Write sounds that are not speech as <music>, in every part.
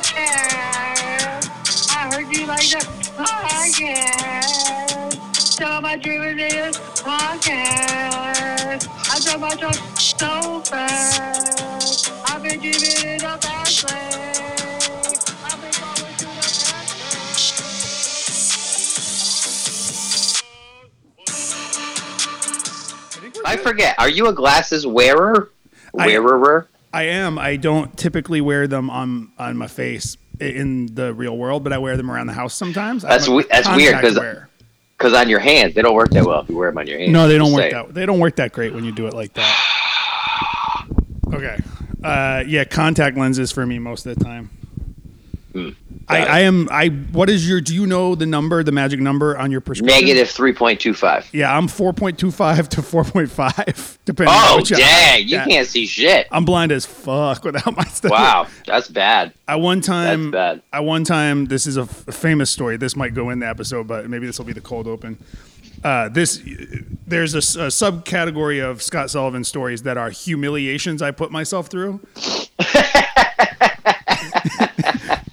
podcast. I heard you like the podcast. This podcast. I drove my truck so fast. I've been dreaming in the fast I forget. Are you a glasses wearer? I- Wearer? I am. I don't typically wear them on on my face in the real world, but I wear them around the house sometimes. That's we- that's weird, contact 'cause- wearer. Because on your hands, they don't work that well if you wear them on your hands. No, they don't work saying. that. They don't work that great when you do it like that. <sighs> Okay. Uh, yeah, contact lenses for me most of the time. Hmm. I, I am. I. What is your? Do you know the number, the magic number on your prescription? Negative 3.25. Yeah, I'm 4.25 to 4.5, <laughs> depending. on Oh, which eye. dang. You Yeah. can't see shit. I'm blind as fuck without <laughs> my stuff. Wow. That's bad. I one time, That's bad. I one time. This is a, f- a famous story. This might go in the episode, but maybe this will be the cold open. Uh, this there's a subcategory of Scott Sullivan stories that are humiliations I put myself through. <laughs>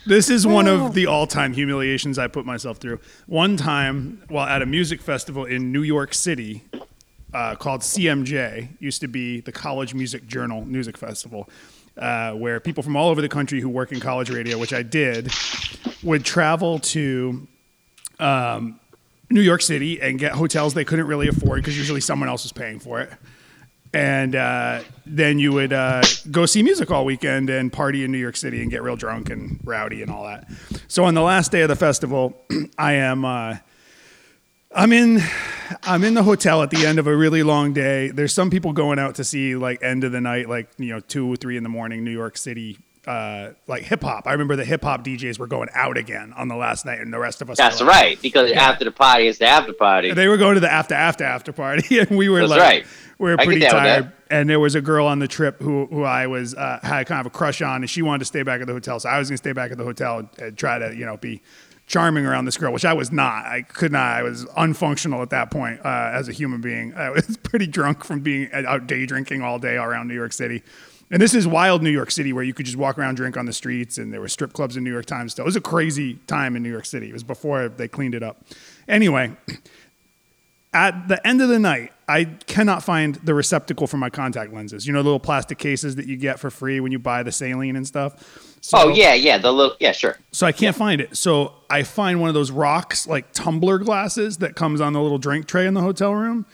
this is one of the all-time humiliations I put myself through. One time, while at a music festival in New York City, uh, called CMJ, used to be the College Music Journal Music Festival, uh, where people from all over the country who work in college radio, which I did, would travel to um, New York City and get hotels they couldn't really afford because usually someone else was paying for it. And uh, then you would uh, go see music all weekend and party in New York City and get real drunk and rowdy and all that. So on the last day of the festival, <clears throat> I am. Uh, I'm in I'm in the hotel at the end of a really long day. There's some people going out to see like end of the night, like you know, two or three in the morning, New York City, uh, like hip hop. I remember the hip hop DJs were going out again on the last night, and the rest of us. That's were like- right. Because after the party is the after party. They were going to the after after after party, <laughs> and we were That's like, right. we were pretty tired. And there was a girl on the trip who who I was uh, had kind of a crush on, and she wanted to stay back at the hotel, so I was going to stay back at the hotel and, and try to you know be charming around this girl, which I was not. I could not. I was unfunctional at that point uh, as a human being. I was <laughs> pretty drunk from being out day drinking all day around New York City. And this is wild New York City where you could just walk around, drink on the streets, and there were strip clubs in New York Times still. It was a crazy time in New York City. It was before they cleaned it up. Anyway, at the end of the night, I cannot find the receptacle for my contact lenses. You know, the little plastic cases that you get for free when you buy the saline and stuff. So, oh, yeah, yeah. The little, yeah, sure. So I can't find it. So I find one of those rocks, like tumbler glasses that comes on the little drink tray in the hotel room.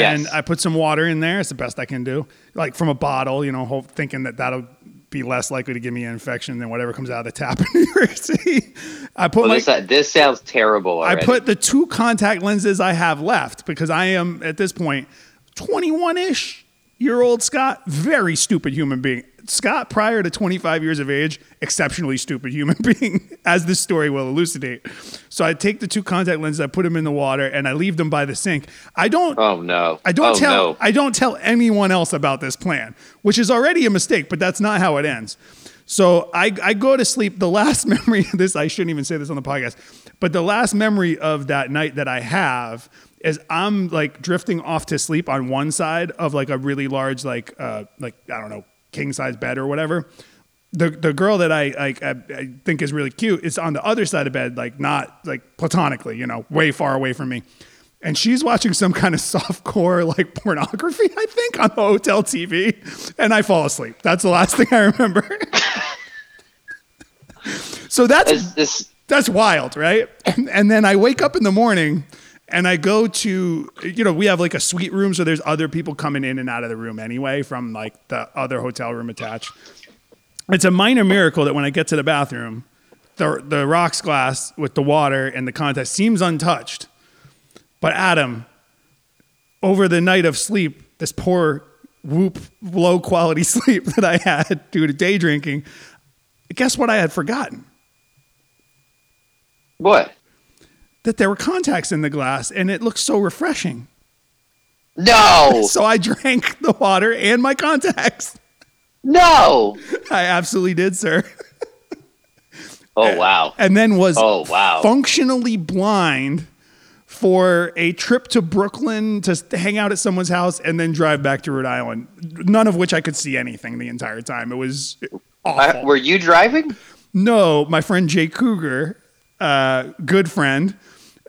And I put some water in there. It's the best I can do, like from a bottle. You know, hope, thinking that that'll be less likely to give me an infection than whatever comes out of the tap <laughs> in New York City. I put Well, my this, this sounds terrible I put the two contact lenses I have left because I am at this point 21 ish year old Scott, very stupid human being. Scott, prior to 25 years of age, exceptionally stupid human <laughs> being, as this story will elucidate. So I take the two contact lenses, I put them in the water, and I leave them by the sink. I don't. Oh, no. I don't oh, tell No. I don't tell anyone else about this plan, which is already a mistake, but that's not how it ends. So I, I go to sleep. The last <laughs> memory of this, I shouldn't even say this on the podcast, but the last memory of that night that I have is I'm like drifting off to sleep on one side of like a really large, like uh like I don't know, king size bed or whatever. The the girl that I like I, I think is really cute is on the other side of bed, like not like platonically, you know, way far away from me and she's watching some kind of <laughs> softcore like pornography, I think, on the hotel TV, and I fall asleep. That's the last <laughs> thing I remember. <laughs> so that's This, this, that's wild, right? And, and then I wake up in the morning and I go to, you know, we have like a suite room, so there's other people coming in and out of the room anyway from like the other hotel room attached. It's a minor miracle that when I get to the bathroom, the the rocks glass with the water and the contact seems untouched. But Adam, over the night of sleep, this poor whoop low quality <laughs> sleep that I had due to day drinking, guess what I had forgotten? what? That there were contacts in the glass and it looked so refreshing. No. <laughs> So I drank the water and my contacts. No. I absolutely did, sir. Oh, wow. And then was Oh, wow. functionally blind for a trip to Brooklyn to hang out at someone's house and then drive back to Rhode Island. None of which I could see anything the entire time. It was awful. Uh, were you driving? No, my friend Jay Cougar, uh, good friend,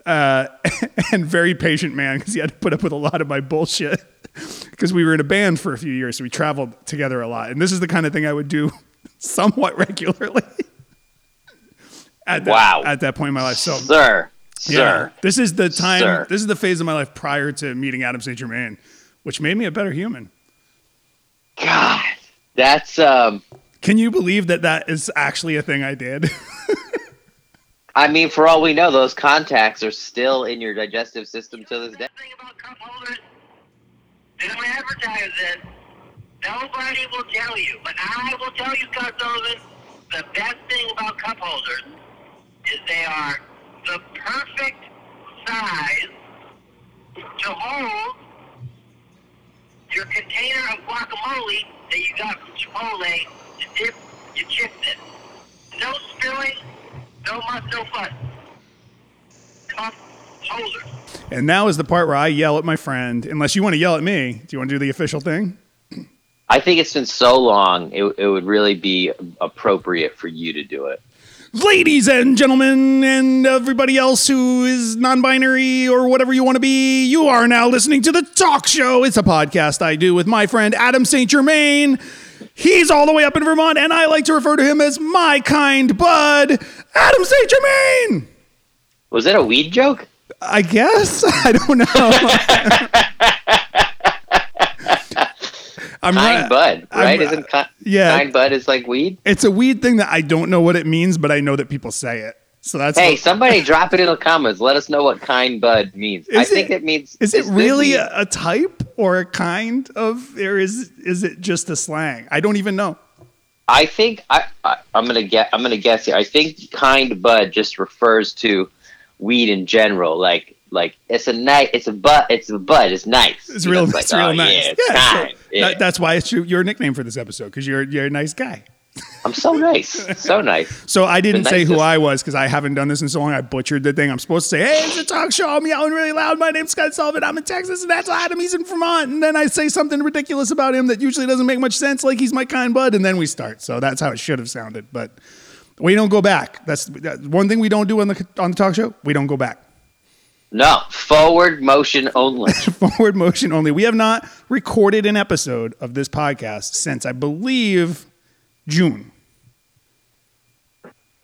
uh, <laughs> and very patient man because he had to put up with a lot of my bullshit <laughs> because we were in a band for a few years, so we traveled together a lot. And this is the kind of thing I would do <laughs> somewhat regularly. at that, Wow. At that point in my life, so Sir. yeah, Sir. this is the time. Sir. This is the phase of my life prior to meeting Adam St. Germain, which made me a better human. God. That's um Can you believe that that is actually a thing I did? I mean, for all we know, those contacts are still in your digestive system to this day. Thing about cup holders, they don't advertise it. Nobody will tell you, but I will tell you, Sullivan, the best thing about cup holders is they are the perfect size to hold your container of guacamole that you got from Chipotle to dip your chips in. No spilling, no muss, no fuss. Cup holders. and now is the part where I yell at my friend. Unless you want to yell at me, do you want to do the official thing? I think it's been so long, it, it would really be appropriate for you to do it. Ladies and gentlemen, and everybody else who is non binary or whatever you want to be, you are now listening to The Talk Show. It's a podcast I do with my friend Adam St. Germain. He's all the way up in Vermont, and I like to refer to him as my kind bud, Adam St. Germain. Was that a weed joke? I guess. <laughs> I don't know. <laughs> I'm Kind not- bud, I'm- right? Isn't uh, ki- yeah. kind bud is like weed? It's a weed thing that I don't know what it means, but I know that people say it. So that's Hey, what- somebody drop it in the comments. Let us know what kind bud means. I Is think it- it means. Is it really weed. a, type or a kind of, or is is it just a slang? I don't even know. I think I, I I'm gonna get I'm gonna guess here. I think kind bud just refers to weed in general. Like like it's a nice it's a bud it's a bud it's nice. It's You know, real, like, real oh, nice. Yeah, it's so kind. Yeah. that- that's why it's your, your nickname for this episode because you're you're a nice guy. I'm so nice, so nice. <laughs> So I didn't say who. I was because I haven't done this in so long. I butchered the thing. I'm supposed to say, "Hey, it's a talk show. I'm yelling really loud. My name's Scott Sullivan. I'm in Texas, and that's Adam. He's in Vermont." And then I say something ridiculous about him that usually doesn't make much sense, like he's my kind bud, and then we start. So that's how it should have sounded. But we don't go back. That's that, one thing we don't do on the on the talk show. We don't go back. No forward motion only. <laughs> Forward motion only. We have not recorded an episode of this podcast since I believe June.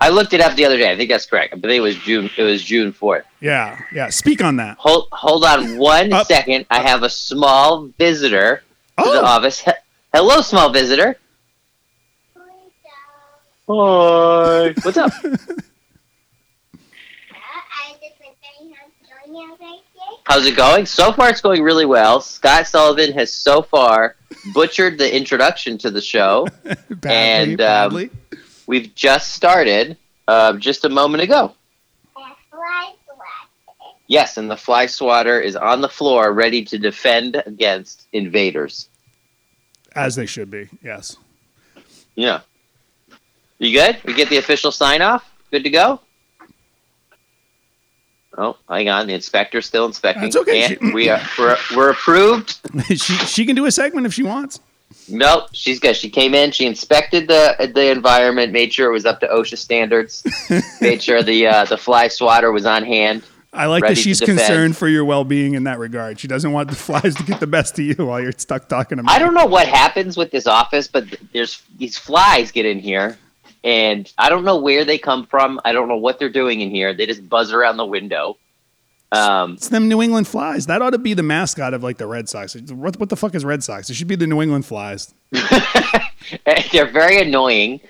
I looked it up the other day. I think that's correct. I believe it was June. It was June fourth. Yeah, yeah. Speak on that. Hold hold on <laughs> one Up. second. I have a small visitor to the Oh. office. He- Hello, small visitor. Hi. <laughs> What's up? How's it going? So far, it's going really well. Scott Sullivan has so far butchered the introduction to the show. <laughs> Badly, And, um, badly. We've just started uh, just a moment ago. Yes, and the fly swatter is on the floor, ready to defend against invaders. As they should be. Yes. Yeah. You good? We get the official sign off? Good to go? Oh, hang on. The inspector's still inspecting. That's okay. She- we are we're, we're approved. <laughs> she she can do a segment if she wants. Nope, she's good. She came in, she inspected the the environment, made sure it was up to OSHA standards, <laughs> made sure the uh, the fly swatter was on hand. I like that she's concerned for your well being in that regard. She doesn't want the <laughs> flies to get the best of you while you're stuck talking to me. I don't know what happens with this office, but there's these flies get in here, and I don't know where they come from. I don't know what they're doing in here. They just buzz around the window. Um, It's them New England flies. That ought to be the mascot of like the Red Sox. What, what the fuck is Red Sox? It should be the New England flies. <laughs> they're very annoying.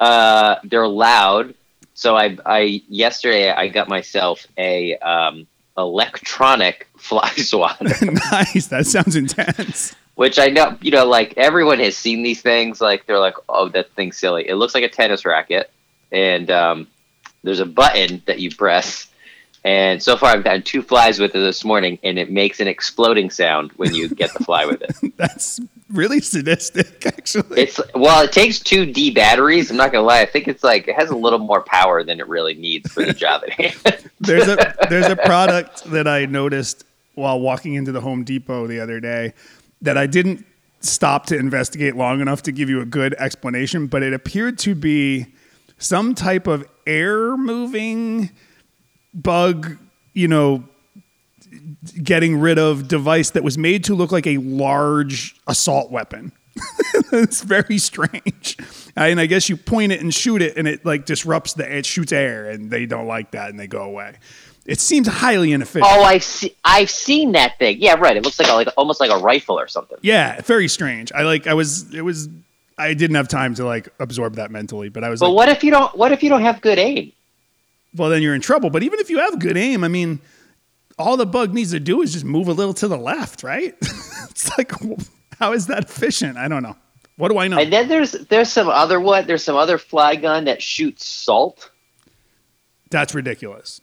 Uh, they're loud. So I, I yesterday I got myself a um, electronic <laughs> fly swatter. <laughs> nice. That sounds intense. Which I know, you know, like everyone has seen these things. Like they're like, oh, that thing's silly. It looks like a tennis racket, and um, there's a button that you press. And so far, I've gotten two flies with it this morning, and it makes an exploding sound when you get the fly with it. <laughs> That's really sadistic, actually. It's well, it takes two D batteries. I'm not gonna lie. I think it's like it has a little more power than it really needs for the job at hand. <laughs> there's a there's a product that I noticed while walking into the Home Depot the other day that I didn't stop to investigate long enough to give you a good explanation, but it appeared to be some type of air moving bug, you know, getting rid of device that was made to look like a large assault weapon. <laughs> it's very strange. And I guess you point it and shoot it, and it like disrupts the it shoots air, and they don't like that, and they go away. It seems highly inefficient. Oh, I've see, I've seen that thing. Yeah, right. It looks like a, like almost like a rifle or something. Yeah, very strange. I like. I was. It was. I didn't have time to like absorb that mentally, but I was. But like, what if you don't? What if you don't have good aim? well, then you're in trouble. But even if you have good aim, I mean, all the bug needs to do is just move a little to the left, right? <laughs> it's like, how is that efficient? I don't know. What do I know? And then there's there's some other what? There's some other fly gun that shoots salt. That's ridiculous.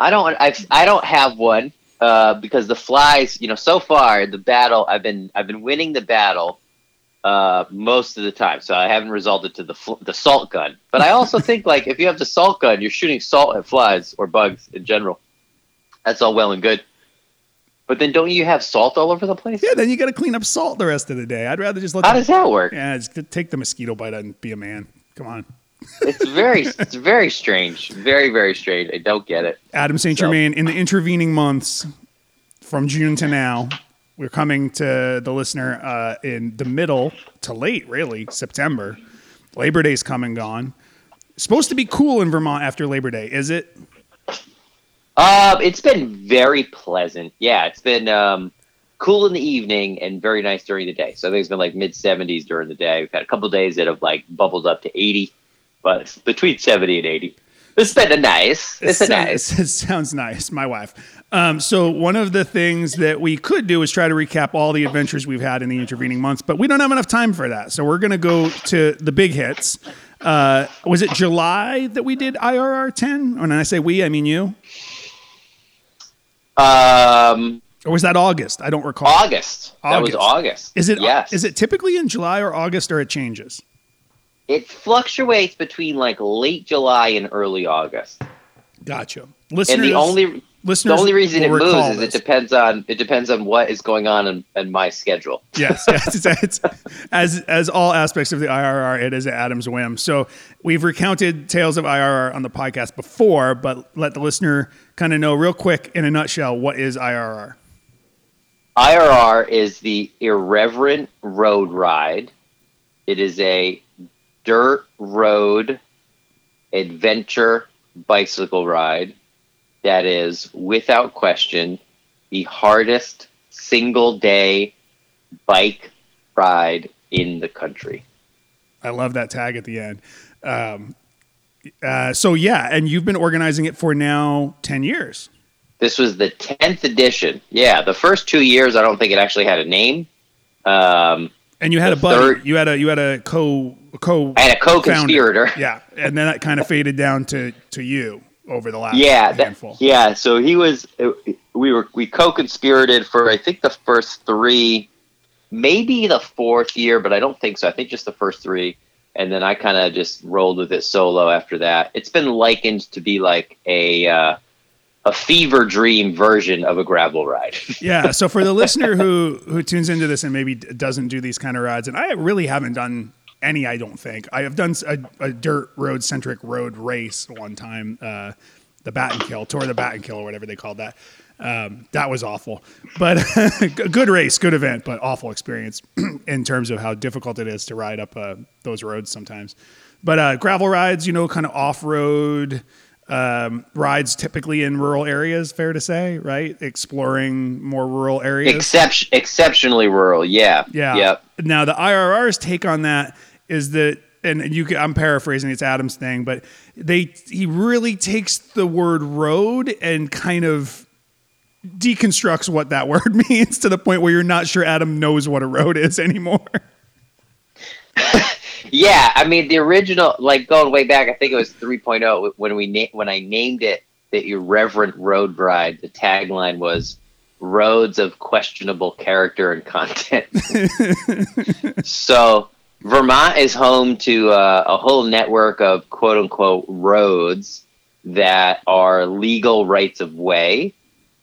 I don't I've, I don't have one uh, because the flies. You know, so far the battle I've been I've been winning the battle uh, most of the time. So I haven't resulted to the fl- the salt gun. But I also <laughs> think like if you have the salt gun, you're shooting salt at flies or bugs in general. That's all well and good. But then don't you have salt all over the place? Yeah, then you got to clean up salt the rest of the day. I'd rather just let. How the- does that work? Yeah, just take the mosquito bite and be a man. Come on. It's very it's very strange. Very very strange. I don't get it. Adam St. Germain, in the intervening months from June to now, we're coming to the listener uh, in the middle to late, really, September. Labor Day's come and gone. Supposed to be cool in Vermont after Labor Day, is it? Um, it's been very pleasant. Yeah, it's been um, cool in the evening and very nice during the day. So I think it's been like mid 70s during the day. We've had a couple days that have like bubbled up to 80, but it's between 70 and 80. It's been a nice. It's a sounds, nice. <laughs> It sounds nice, my wife. Um, so one of the things that we could do is try to recap all the adventures we've had in the intervening months, but we don't have enough time for that. So we're going to go to the big hits. Uh, was it July that we did IRR 10? When I say we, I mean you. Um, Or was that August? I don't recall. August. That was August. August. Is it Yes. is it typically in July or August or it changes? It fluctuates between like late July and early August. Gotcha. Listeners, And the only listeners the only reason it moves is this. it depends on it depends on what is going on in, in my schedule. <laughs> Yes, yes it's, it's, as as all aspects of the IRR, it is Adam's whim. So we've recounted tales of IRR on the podcast before, but let the listener kind of know real quick in a nutshell what is IRR. IRR is the irreverent road ride. It is a dirt road adventure bicycle ride that is, without question, the hardest single day bike ride in the country. I love that tag at the end. Um, uh, so yeah, and you've been organizing it for now ten years. This was the 10th edition. Yeah, the first two years, I don't think it actually had a name. Um, And you had The a buddy. third- You had a you had a co co. I had a co-conspirator. Yeah, and then that kind of faded down to to you over the last yeah, that, yeah. So he was. We were we co-conspirated for I think the first three, maybe the fourth year, but I don't think so. I think just the first three, and then I kind of just rolled with it solo after that. It's been likened to be like a uh, a fever dream version of a gravel ride. <laughs> yeah. So for the listener who who tunes into this and maybe doesn't do these kind of rides, and I really haven't done any. I don't think I have done a dirt road centric road race one time. Uh, the Battenkill, Tour the Battenkill, or whatever they called that. Um, that was awful, but <laughs> good race, good event, but awful experience <clears throat> in terms of how difficult it is to ride up uh, those roads sometimes. But uh, gravel rides, you know, kind of off road um, rides, typically in rural areas. Fair to say, right? Exploring more rural areas. Excep- exceptionally rural. Yeah. Yeah. Yep. Now the IRR's take on that is that, and you, can, I'm paraphrasing. It's Adam's thing, but they he really takes the word road and kind of deconstructs what that <laughs> word means to the point where you're not sure Adam knows what a road is anymore. <laughs> Yeah, I mean the original, like going way back, I think it was 3.0 when we na- when I named it the Irreverent Road Ride. The tagline was "Roads of questionable character and content." <laughs> so Vermont is home to uh, a whole network of quote unquote roads that are legal rights of way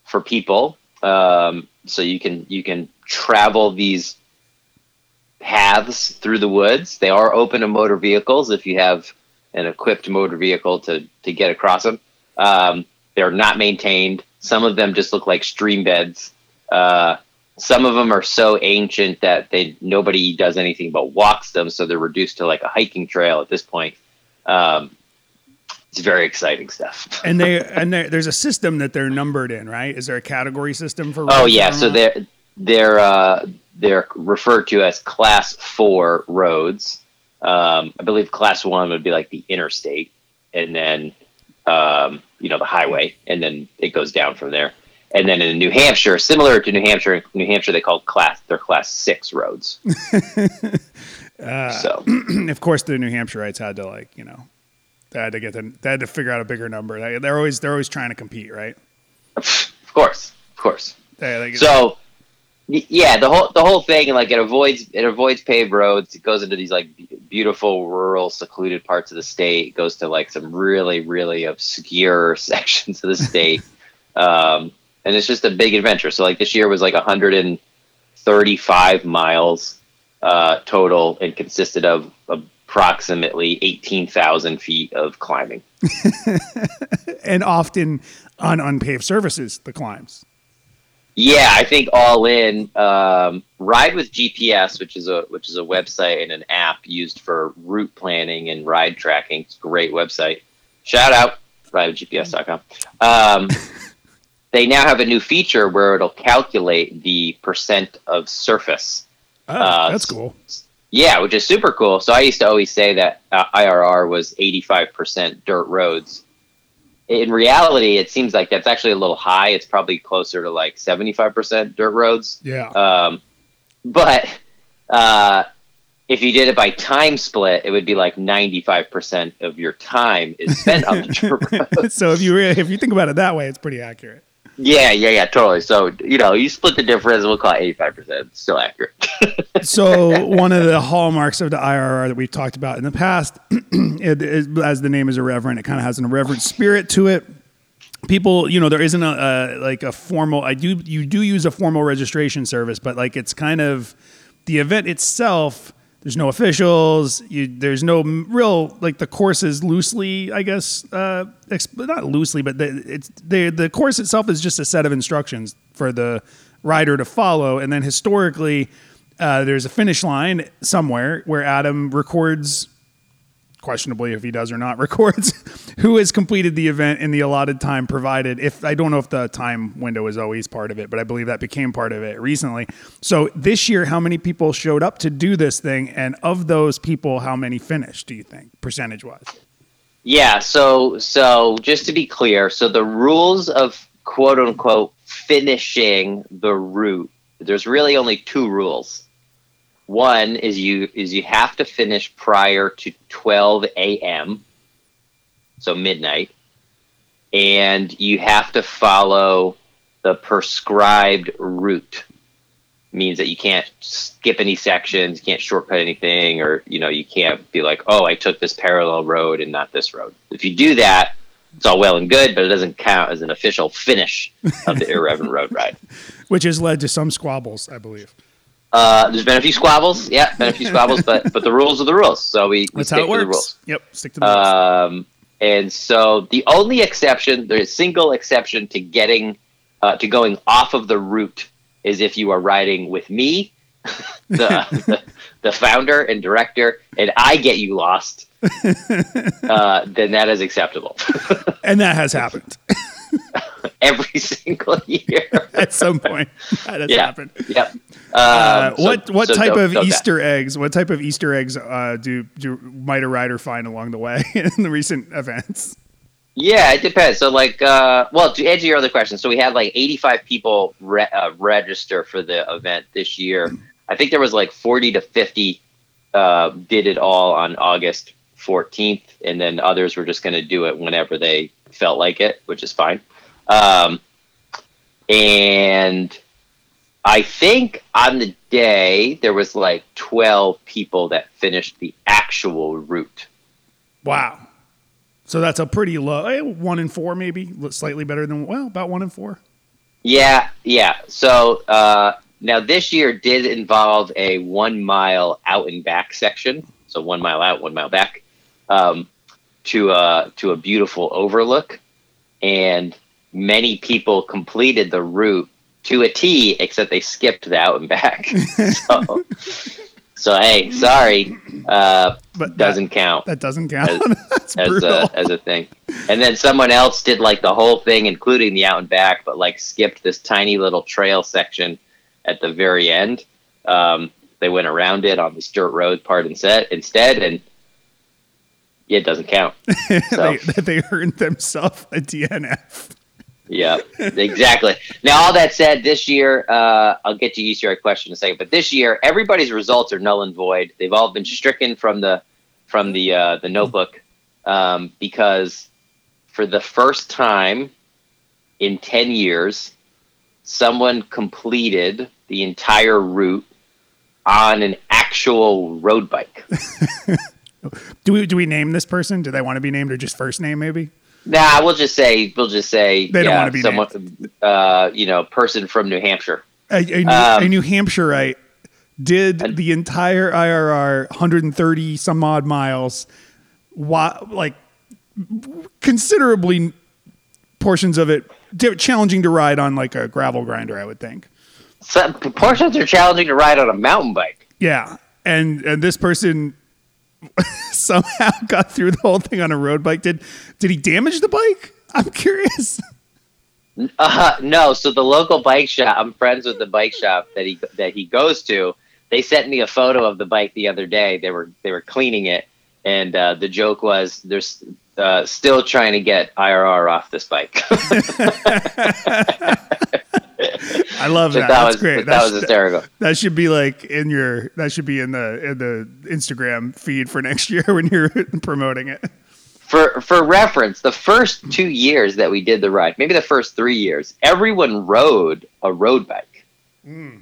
for people. Um, so you can you can travel these paths through the woods. They are open to motor vehicles if you have an equipped motor vehicle to to get across them. Um, they're not maintained. Some of them just look like stream beds. Uh, some of them are so ancient that they nobody does anything but walks them, so they're reduced to like a hiking trail at this point. Um, it's very exciting stuff. <laughs> and they and there's a system that they're numbered in, right? Is there a category system for? Oh yeah, so they're they're uh, they're referred to as class four roads. Um, I believe class one would be like the interstate, and then um, you know the highway, and then it goes down from there. And then in New Hampshire, similar to New Hampshire, New Hampshire they call class they're class six roads. <laughs> Uh, so <clears throat> of course, the New Hampshireites had to like you know they had to get the, they had to figure out a bigger number. They, they're always they're always trying to compete, right? of course, of course. They, they, So yeah, the whole the whole thing like it avoids it avoids paved roads. It goes into these like beautiful rural secluded parts of the state. It goes to like some really really obscure <laughs> sections of the state. um, and it's just a big adventure. So like this year was like 135 miles uh, total and consisted of approximately 18,000 feet of climbing. <laughs> and often on unpaved surfaces, the climbs. Yeah, I think all in um, Ride with GPS, which is a which is a website and an app used for route planning and ride tracking. It's a great website. Shout out ridewithgps.com. Um, <laughs> they now have a new feature where it'll calculate the percent of surface. Oh, Uh, that's cool. Yeah, which is super cool. So I used to always say that uh, IRR was 85% dirt roads. In reality, it seems like that's actually a little high. It's probably closer to like 75% dirt roads. Yeah. Um, but uh, if you did it by time split, it would be like 95% of your time is spent on the <laughs> dirt roads. so if you re- if you think about it that way, it's pretty accurate. Yeah, yeah, yeah, totally. So, you know, you split the difference, we'll call it 85%. Still accurate. <laughs> So one of the hallmarks of the IRR that we've talked about in the past, <clears throat> it, it, as the name is irreverent, it kind of has an irreverent spirit to it. People, you know, there isn't a, a like a formal. I do you do use a formal registration service, but like it's kind of the event itself. There's no officials. You, there's no real like the course is loosely, I guess, uh, exp- not loosely, but the, it's the the course itself is just a set of instructions for the rider to follow, and then historically, uh, there's a finish line somewhere where Adam records, questionably if he does or not, <laughs> records who has completed the event in the allotted time provided. If I don't know if the time window is always part of it, but I believe that became part of it recently. So this year, how many people showed up to do this thing, and of those people, how many finished? Do you think, percentage wise? Yeah, so so just to be clear, so the rules of quote unquote finishing the route, there's really only two rules. One is you is you have to finish prior to 12 a.m. so midnight, and you have to follow the prescribed route. Means that you can't skip any sections, you can't shortcut anything, or you know you can't be like, oh, I took this parallel road and not this road. If you do that, it's all well and good, but it doesn't count as an official finish of the <laughs> irreverent road ride. Which has led to some squabbles, I believe. Uh, there's been a few squabbles, yeah, been a few squabbles, but but the rules are the rules, so we, we stick to the rules. Yep, stick to the rules. Um, and so the only exception, there's a single exception to getting uh, to going off of the route is if you are riding with me, <laughs> the, the the founder and director, and I get you lost. <laughs> uh, then that is acceptable <laughs> and that has happened <laughs> every single year. <laughs> at some point. <laughs> That has Yeah. happened. Yep. Uh, Um, so- what what so type of don't that. Easter eggs? What type of Easter eggs uh, do do might a rider find along the way in the recent events? Yeah, it depends. So, like, uh, well, to answer your other question, so we had like 85 people re- uh, register for the event this year. I think there was like 40 to 50 uh, did it all on August 14th, and then others were just going to do it whenever they felt like it, which is fine. Um, and I think on the day there was like 12 people that finished the actual route. Wow. So that's a pretty low, eh, one in four, maybe slightly better than well, about one in four. Yeah, yeah. So uh, now this year did involve a one mile out and back section. So one mile out, one mile back. Um, to a to a beautiful overlook, and many people completed the route to a T, except they skipped the out and back. <laughs> so, so hey, sorry, uh, But doesn't count That doesn't count. <laughs> That's as a as a thing. And then someone else did like the whole thing, including the out and back, but like skipped this tiny little trail section at the very end. Um, they went around it on this dirt road part instead, instead, and yeah, it doesn't count. <laughs> So they, they earned themselves a DNF. Yeah, exactly. Now, all that said, this year, uh, I'll get to egg question in a second, but this year, everybody's results are null and void. They've all been stricken from the from the uh, the notebook um, because for the first time in ten years, someone completed the entire route on an actual road bike. <laughs> Do we do we name this person? Do they want to be named or just first name maybe? Nah, we'll just say we'll just say They don't yeah, wanna be someone, uh, you know, person from New Hampshire. A, a, New, Um, a New Hampshireite did And- the entire IRR 130 some odd miles, wa- like considerably portions of it challenging to ride on like a gravel grinder, I would think. Some portions are challenging to ride on a mountain bike. Yeah, and and this person <laughs> somehow got through the whole thing on a road bike. Did did he damage the bike? I'm curious. Uh, no, so the local bike shop. I'm friends with the bike shop that he that he goes to. They sent me a photo of the bike the other day. They were they were cleaning it, and uh, the joke was they're uh, still trying to get IRR off this bike. <laughs> <laughs> I love that. that That's was great. that That's- was hysterical. That should be like in your. That should be in the in the Instagram feed for next year <laughs> when you're promoting it. for for reference, the first two years that we did the ride, maybe the first three years, everyone rode a road bike. Hmm.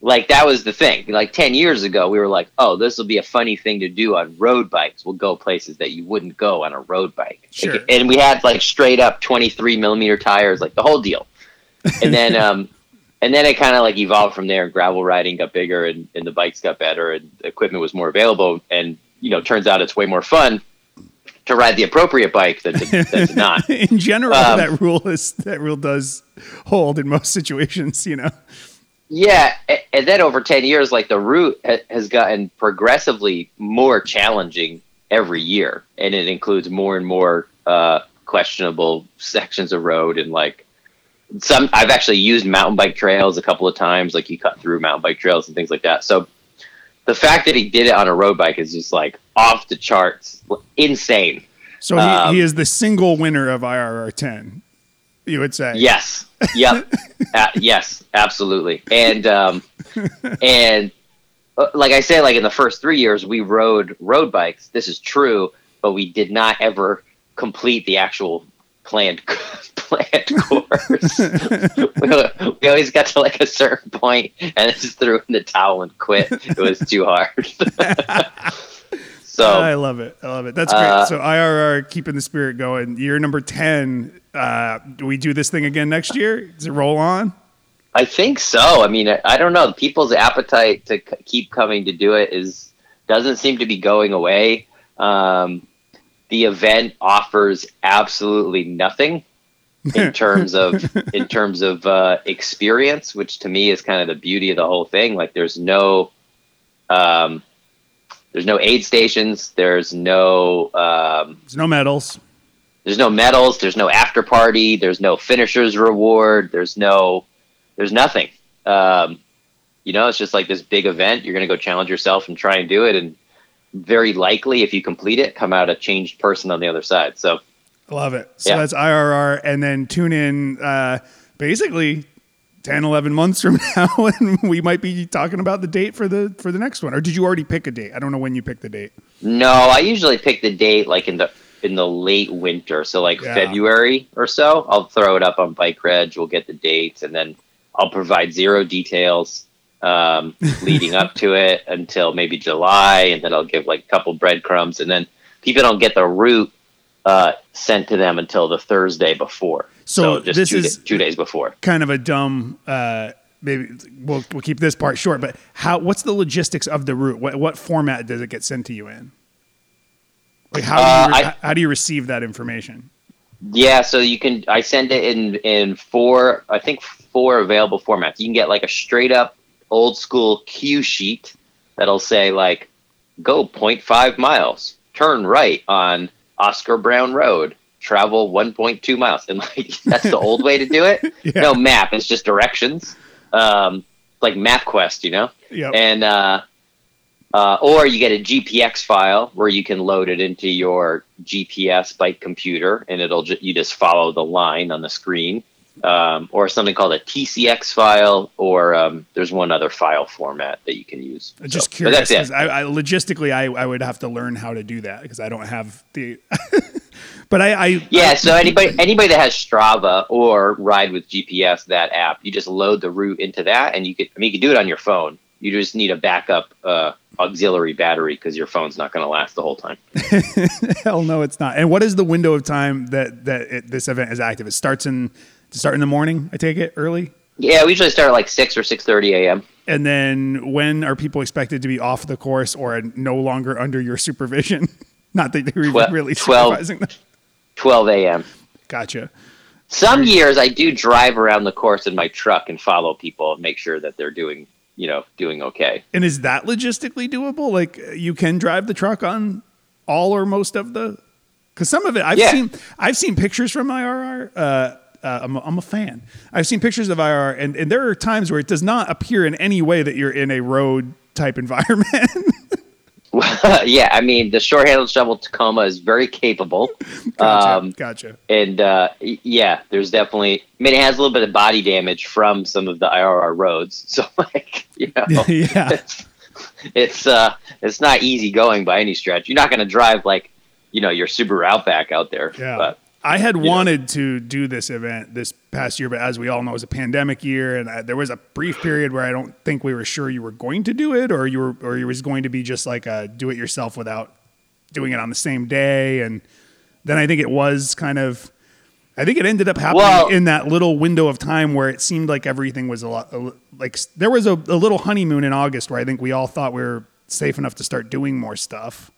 Like that was the thing. Like ten years ago, we were like, "Oh, this will be a funny thing to do on road bikes. We'll go places that you wouldn't go on a road bike." Like, Sure. and we had like straight up twenty three millimeter tires, like the whole deal. And then, um, and then it kind of like evolved from there. Gravel riding got bigger, and, and the bikes got better, and equipment was more available. And you know, turns out it's way more fun to ride the appropriate bike than to, than to <laughs> not. in general, Um, that rule is that rule does hold in most situations. You know. Yeah, and then over ten years, like the route has gotten progressively more challenging every year, and it includes more and more uh, questionable sections of road, and like some. I've actually used mountain bike trails a couple of times, like he cut through mountain bike trails and things like that. So the fact that he did it on a road bike is just like off the charts, insane. So he, Um, he is the single winner of IRR 10. You would say. Yes. Yep. <laughs> uh, yes. Absolutely. And um, and uh, like I say, like in the first three years, we rode road bikes. This is true, but we did not ever complete the actual planned <laughs> planned <laughs> course. <laughs> we, we always got to like a certain point and just threw in the towel and quit. It was too hard. <laughs> so I love it. I love it. That's great. Uh, so IRR keeping the spirit going. Year number 10. Uh, do we do this thing again next year? Does it roll on? I think so. I mean, I, I don't know. People's appetite to c- keep coming to do it is doesn't seem to be going away. Um, the event offers absolutely nothing in <laughs> terms of in terms of uh, experience, which to me is kind of the beauty of the whole thing. Like, there's no um, there's no aid stations. There's no um, There's no medals. there's no medals. There's no after party. There's no finishers reward. There's no, there's nothing. Um, you know, it's just like this big event. You're going to go challenge yourself and try and do it. And very likely, if you complete it, come out a changed person on the other side. So love it. So Yeah. that's IRR. And then tune in uh, basically 10, 11 months from <laughs> now, and we might be talking about the date for the for the next one. Or did you already pick a date? I don't know when you picked the date. no, I usually pick the date like in the in the late winter, so like Yeah. February or so. I'll throw it up on BikeReg. We'll get the dates, and then I'll provide zero details um, <laughs> leading up to it until maybe July, and then I'll give like a couple breadcrumbs, and then people don't get the route uh, sent to them until the Thursday before. So just this two, is- two days before. kind of a dumb uh maybe we'll, we'll keep this part short but how what's the logistics of the route what, what format does it get sent to you in Like how do Uh, you re- I- how do you receive that information? Yeah, so you can. I send it in in four. I think four available formats. You can get like a straight up old school cue sheet that'll say like, "Go 0.5 miles, turn right on Oscar Brown Road, travel 1.2 miles," and like <laughs> that's the old way to do it. <laughs> Yeah. No map. It's just directions. Um, like MapQuest, you know. Yep. and uh, uh, or you get a GPX file where you can load it into your GPS bike computer, and it'll ju- you just follow the line on the screen, um, or something called a TCX file, or um, there's one other file format that you can use. I'm just So- curious. That's it. I, I logistically, I, I would have to learn how to do that because I don't have the. <laughs> but I, I Yeah, so anybody anybody that has Strava or Ride with GPS, that app, you just load the route into that, and you could I mean you can do it on your phone. You just need a backup uh, auxiliary battery because your phone's not going to last the whole time. <laughs> hell no, it's not. And what is the window of time that that it, this event is active? It starts in start in the morning. I take it early. Yeah, we usually start at like six or six thirty a.m. And then when are people expected to be off the course or no longer under your supervision? <laughs> Not that you're Twelve- really twelve. supervising them. 12 a.m. Gotcha. Some years I do drive around the course in my truck and follow people and make sure that they're doing, you know, doing okay. And is that logistically doable? Like you can drive the truck on all or most of the because some of it I've Yeah. seen I've seen pictures from IRR. Uh, uh, I'm, a, I'm a fan. I've seen pictures of IRR, and, and there are times where it does not appear in any way that you're in a road type <laughs> environment. <laughs> yeah, I mean, the short-handled shovel Tacoma is very capable. gotcha. Um, gotcha. and uh, yeah, there's definitely. I mean, it has a little bit of body damage from some of the IRR roads, <laughs> so like, you know, yeah. it's it's uh, it's not easy going by any stretch. You're not going to drive like, you know, your Subaru Outback out there. Yeah. But I had know. wanted to do this event this past year, but as we all know, it was a pandemic year, and I, there was a brief period where I don't think we were sure you were going to do it, or you were, or it was going to be just like a do it yourself without doing it on the same day, and then I think it was kind of. I think it ended up happening Well- in that little window of time where it seemed like everything was a lot, like there was a, a little honeymoon in August where I think we all thought we were safe enough to start doing more stuff.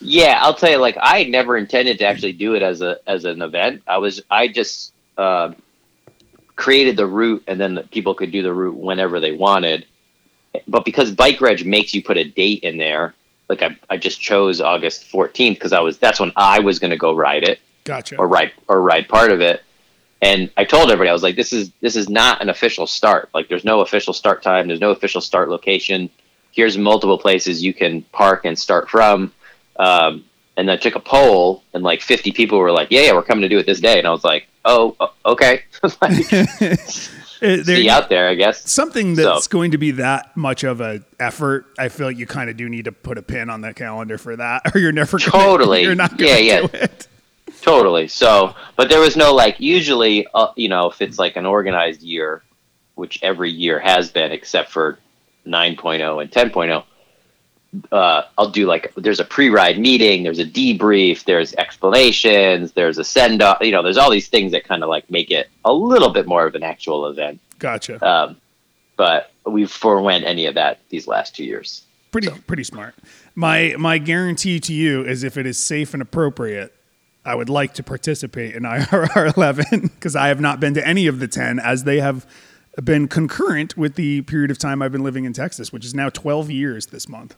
Yeah, I'll tell you. Like, I never intended to actually do it as a as an event. I was, I just uh, created the route, and then the people could do the route whenever they wanted. But because BikeReg makes you put a date in there, like I, I just chose August fourteenth because I was that's when I was going to go ride it Gotcha. or ride or ride part of it. And I told everybody I was like, this is this is not an official start. Like, there's no official start time. There's no official start location. Here's multiple places you can park and start from. Um, and I took a poll, and like 50 people were like, "Yeah, yeah, we're coming to do it this day." And I was like, "Oh, okay." <laughs> like, <laughs> It- there- see out there, I guess. something that's So- going to be that much of an effort, I feel like you kind of do need to put a pin on the calendar for that, <laughs> or you're never gonna, Totally. You're not going Yeah, yeah. do it. Totally. So, but there was no like. Usually, uh, you know, if it's like an organized year, which every year has been, except for 9.0 and 10.0, uh, I'll do like there's a pre-ride meeting, there's a debrief, there's explanations, there's a send off. You know, there's all these things that kind of like make it a little bit more of an actual event. Gotcha. Um, but we forewent any of that these last two years. Pretty pretty smart. My my guarantee to you is if it is safe and appropriate, I would like to participate in <laughs> IRR 11 because I have not been to any of the 10 as they have been concurrent with the period of time I've been living in Texas, which is now 12 years this month.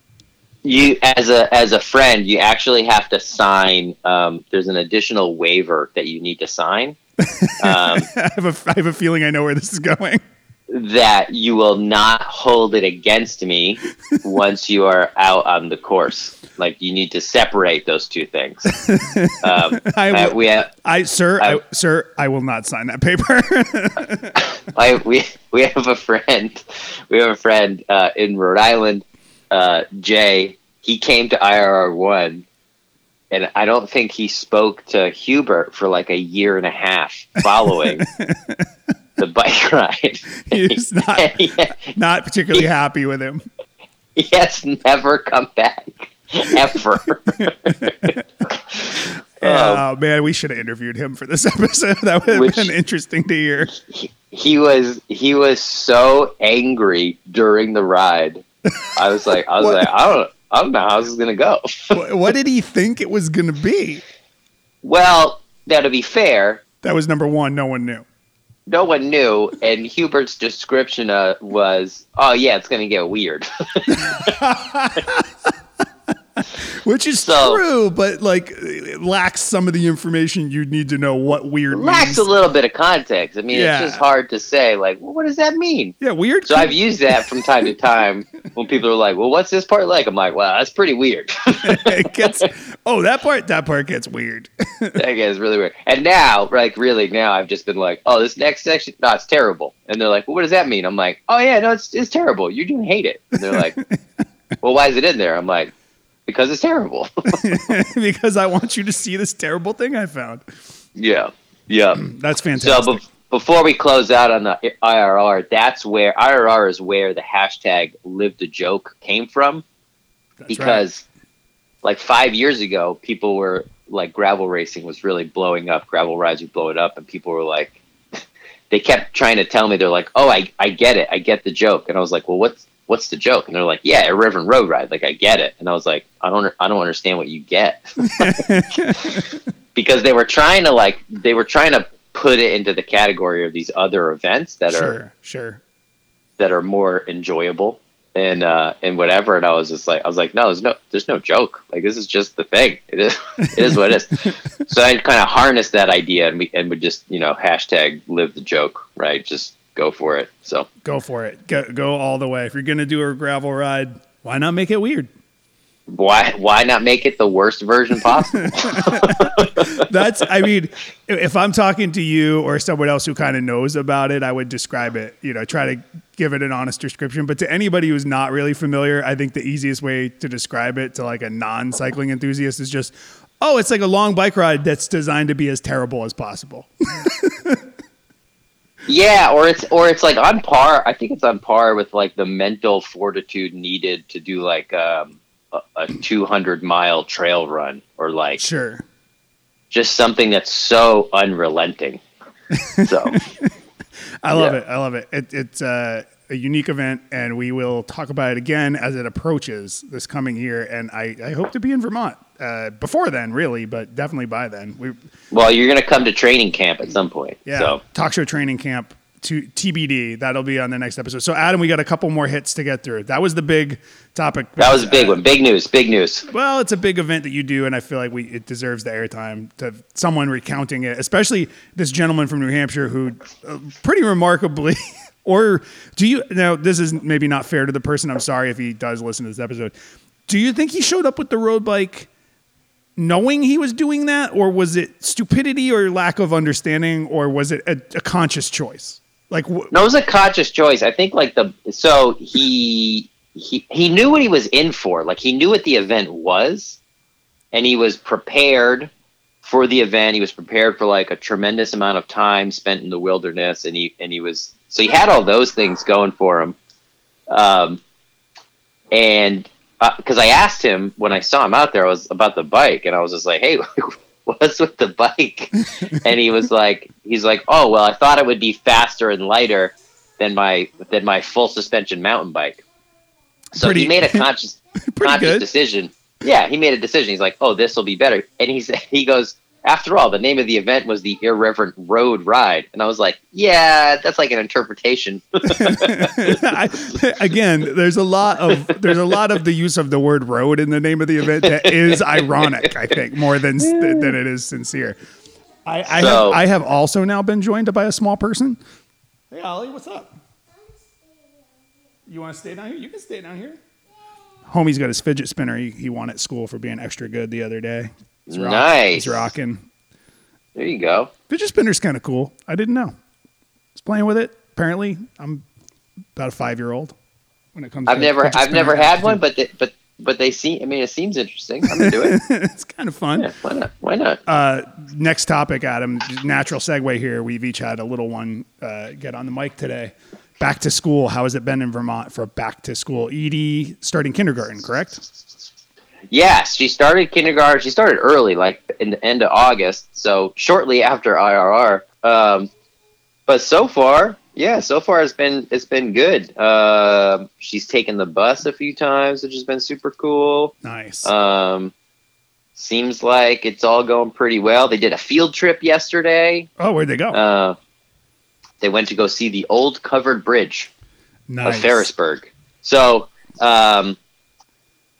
You as a as a friend, you actually have to sign. Um, there's an additional waiver that you need to sign. <laughs> Um, I have a I have a feeling I know where this is going. that you will not hold it against me <laughs> once you are out on the course. Like you need to separate those two things. Um, <laughs> I uh, we have, I sir, I, I- sir, I will not sign that paper. I, we we have a friend. We have a friend uh, in Rhode Island, uh, Jay. He came to IRR one, and I don't think he spoke to Hubert for like a year and a half following <laughs> the bike ride. He's <laughs> not he, not particularly happy with him. he has never come back ever. <laughs> Oh man, we should have interviewed him for this episode. That would have been interesting to hear. he, he was he was so angry during the ride. I was like, I was What? like, I don't. I don't know how this is gonna go. Wh- what did he think it was going to be? well, now to be fair, That was number one. No one knew. no one knew, and Hubert's description uh, was, "Oh yeah, it's gonna get weird." <laughs> <laughs> <laughs> Which is So- true, but like it lacks some of the information you'd need to know what weird Lacks means. a little bit of context. I mean, Yeah. it's just hard to say. Like, well, what does that mean? yeah, weird. So I've used that from time to <laughs> time when people are like, "Well, what's this part like?" I'm like, "Wow, that's pretty weird." <laughs> it gets oh that part that part gets weird. that gets really weird. And now, like, really, now I've just been like, "Oh, this next section, no, it's terrible." And they're like, "Well, what does that mean?" I'm like, "Oh yeah, no, it's it's terrible. You do hate it." And they're like, "Well, why is it in there?" I'm like, "Because it's terrible." <laughs> <laughs> because I want you to see this terrible thing I found. yeah, yeah. <clears throat> That's So fantastic. be- before we close out on the IRR, that's where IRR is where the hashtag "Live the Joke" came from. That's right. because like five years ago, people were like gravel racing was really blowing up. Gravel rides were blowing up, and people were like, they kept trying to tell me they're like, oh, I I get it, I get the joke, and I was like, well, what's what's the joke? And they're like, yeah, irreverent road ride. Like I get it, and I was like, I don't I don't understand what you get <laughs> <laughs> because they were trying to like they were trying to put it into the category of these other events that are sure, sure. that are more enjoyable and uh and whatever and i was just like i was like no there's no there's no joke like this is just the thing <laughs> it is it is what it is <laughs> so i kind of harnessed that idea and we and would just you know hashtag live the joke right just go for it so Go for it. Go, go all the way. If you're gonna do a gravel ride, why not make it weird? Why why not make it the worst version possible <laughs> That's, I mean, if I'm talking to you or someone else who kind of knows about it, I would describe it, you know, try to give it an honest description. But to anybody who's not really familiar, I think the easiest way to describe it to like a non cycling enthusiast is just, oh, it's like a long bike ride that's designed to be as terrible as possible. <laughs> yeah or it's or it's like on par i think it's on par with like the mental fortitude needed to do like um a, a 200 mile trail run or like sure. just something that's so unrelenting. <laughs> So I love Yeah. it. I love it. it it's uh, a unique event, and we will talk about it again as it approaches this coming year. And I, I hope to be in Vermont uh, before then, really, but definitely by then. We, well, you're gonna come to training camp at some point. yeah, So talk show training camp to TBD. That'll be on the next episode. So, Adam, we got a couple more hits to get through. That was the big topic. that was a big one. Big news. Big news. well, it's a big event that you do, and I feel like we it deserves the airtime to someone recounting it, especially this gentleman from New Hampshire who, uh, pretty remarkably, <laughs> or do you now? This is maybe not fair to the person. I'm sorry if he does listen to this episode. Do you think he showed up with the road bike? Knowing he was doing that, or was it stupidity or lack of understanding, or was it a, a conscious choice? Like, wh- No, it was a conscious choice. I think like the so he he he knew what he was in for. Like he knew what the event was, and he was prepared for the event. He was prepared for like a tremendous amount of time spent in the wilderness, and he and he was so he had all those things going for him. Um, and because I asked him when I saw him out there, I was about the bike, and I was just like, "Hey, <laughs> what's with the bike?" and he was like, "He's like, oh well, I thought it would be faster and lighter than my than my full suspension mountain bike." So Pretty- he made a <laughs> conscious conscious good. decision. Yeah, he made a decision. He's like, "Oh, this will be better," and he said, <laughs> "He goes." After all, the name of the event was the Irreverent Road Ride, and I was like, "Yeah, that's like an interpretation." <laughs> <laughs> I, again, there's a lot of there's a lot of the use of the word road in the name of the event that is <laughs> ironic. I think more than than it is sincere. I, I So- have I have also now been joined by a small person. Hey Ollie, what's up? You want to stay down here? You can stay down here. Homie's got his fidget spinner. He, he won at school for being extra good the other day. He's rock- Nice. He's rocking. there you go. Fidget spinner's kind of cool. I didn't know. Was playing with it. Apparently, I'm about a five year old when it comes. I've to never, I've never had one, but they, but but they seem. I mean, it seems interesting. I'm gonna do it. <laughs> it's kind of fun. yeah, why not? Why not? Uh, next topic, Adam. Natural segue here. We've each had a little one uh, get on the mic today. Back to school. How has it been in Vermont for back to school? Edie starting kindergarten, correct? Yes, she started kindergarten. She started early, like in the end of August, so shortly after IRR. Um, but so far, yeah, so far it's been it's been good. Uh, she's taken the bus a few times, which has been super cool. Nice. Um, seems like it's all going pretty well. They did a field trip yesterday. oh, where'd they go? Uh, they went to go see the old covered bridge nice. of Ferrisburgh. So, um,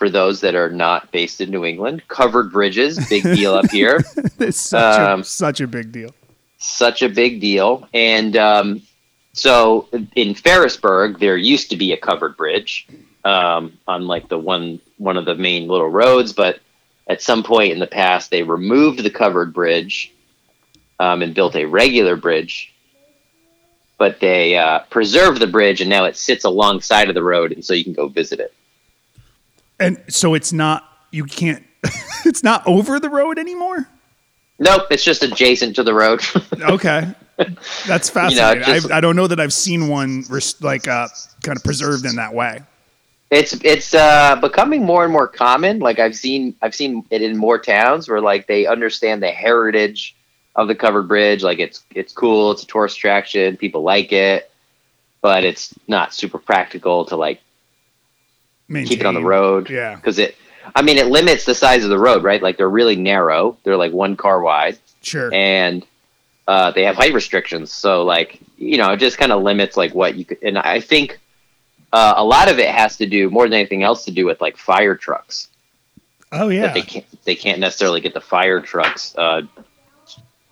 for those that are not based in New England, covered bridges, big deal up here. <laughs> it's such, Um, a, such a big deal. Such a big deal. And um, so in Ferrisburgh, there used to be a covered bridge um, on like the one one of the main little roads, but at some point in the past, they removed the covered bridge um, and built a regular bridge. But they uh, preserved the bridge, and now it sits alongside of the road, and so you can go visit it. And so it's not you can't <laughs> it's not over the road anymore? Nope, it's just adjacent to the road. <laughs> Okay. That's fascinating. just- I, I don't know that I've seen one res- like uh, kind of preserved in that way. it's it's uh, becoming more and more common. Like I've seen I've seen it in more towns where like they understand the heritage of the covered bridge. Like it's it's cool. It's a tourist attraction. People like it, but it's not super practical to like keep it on the road. Yeah. because it. I mean, it limits the size of the road, right? Like they're really narrow. They're like one car wide, Sure. and uh, they have height restrictions. So like you know, it just kind of limits like what you could. And I think uh, a lot of it has to do more than anything else to do with like fire trucks. oh That yeah. they can't they can't necessarily get the fire trucks uh,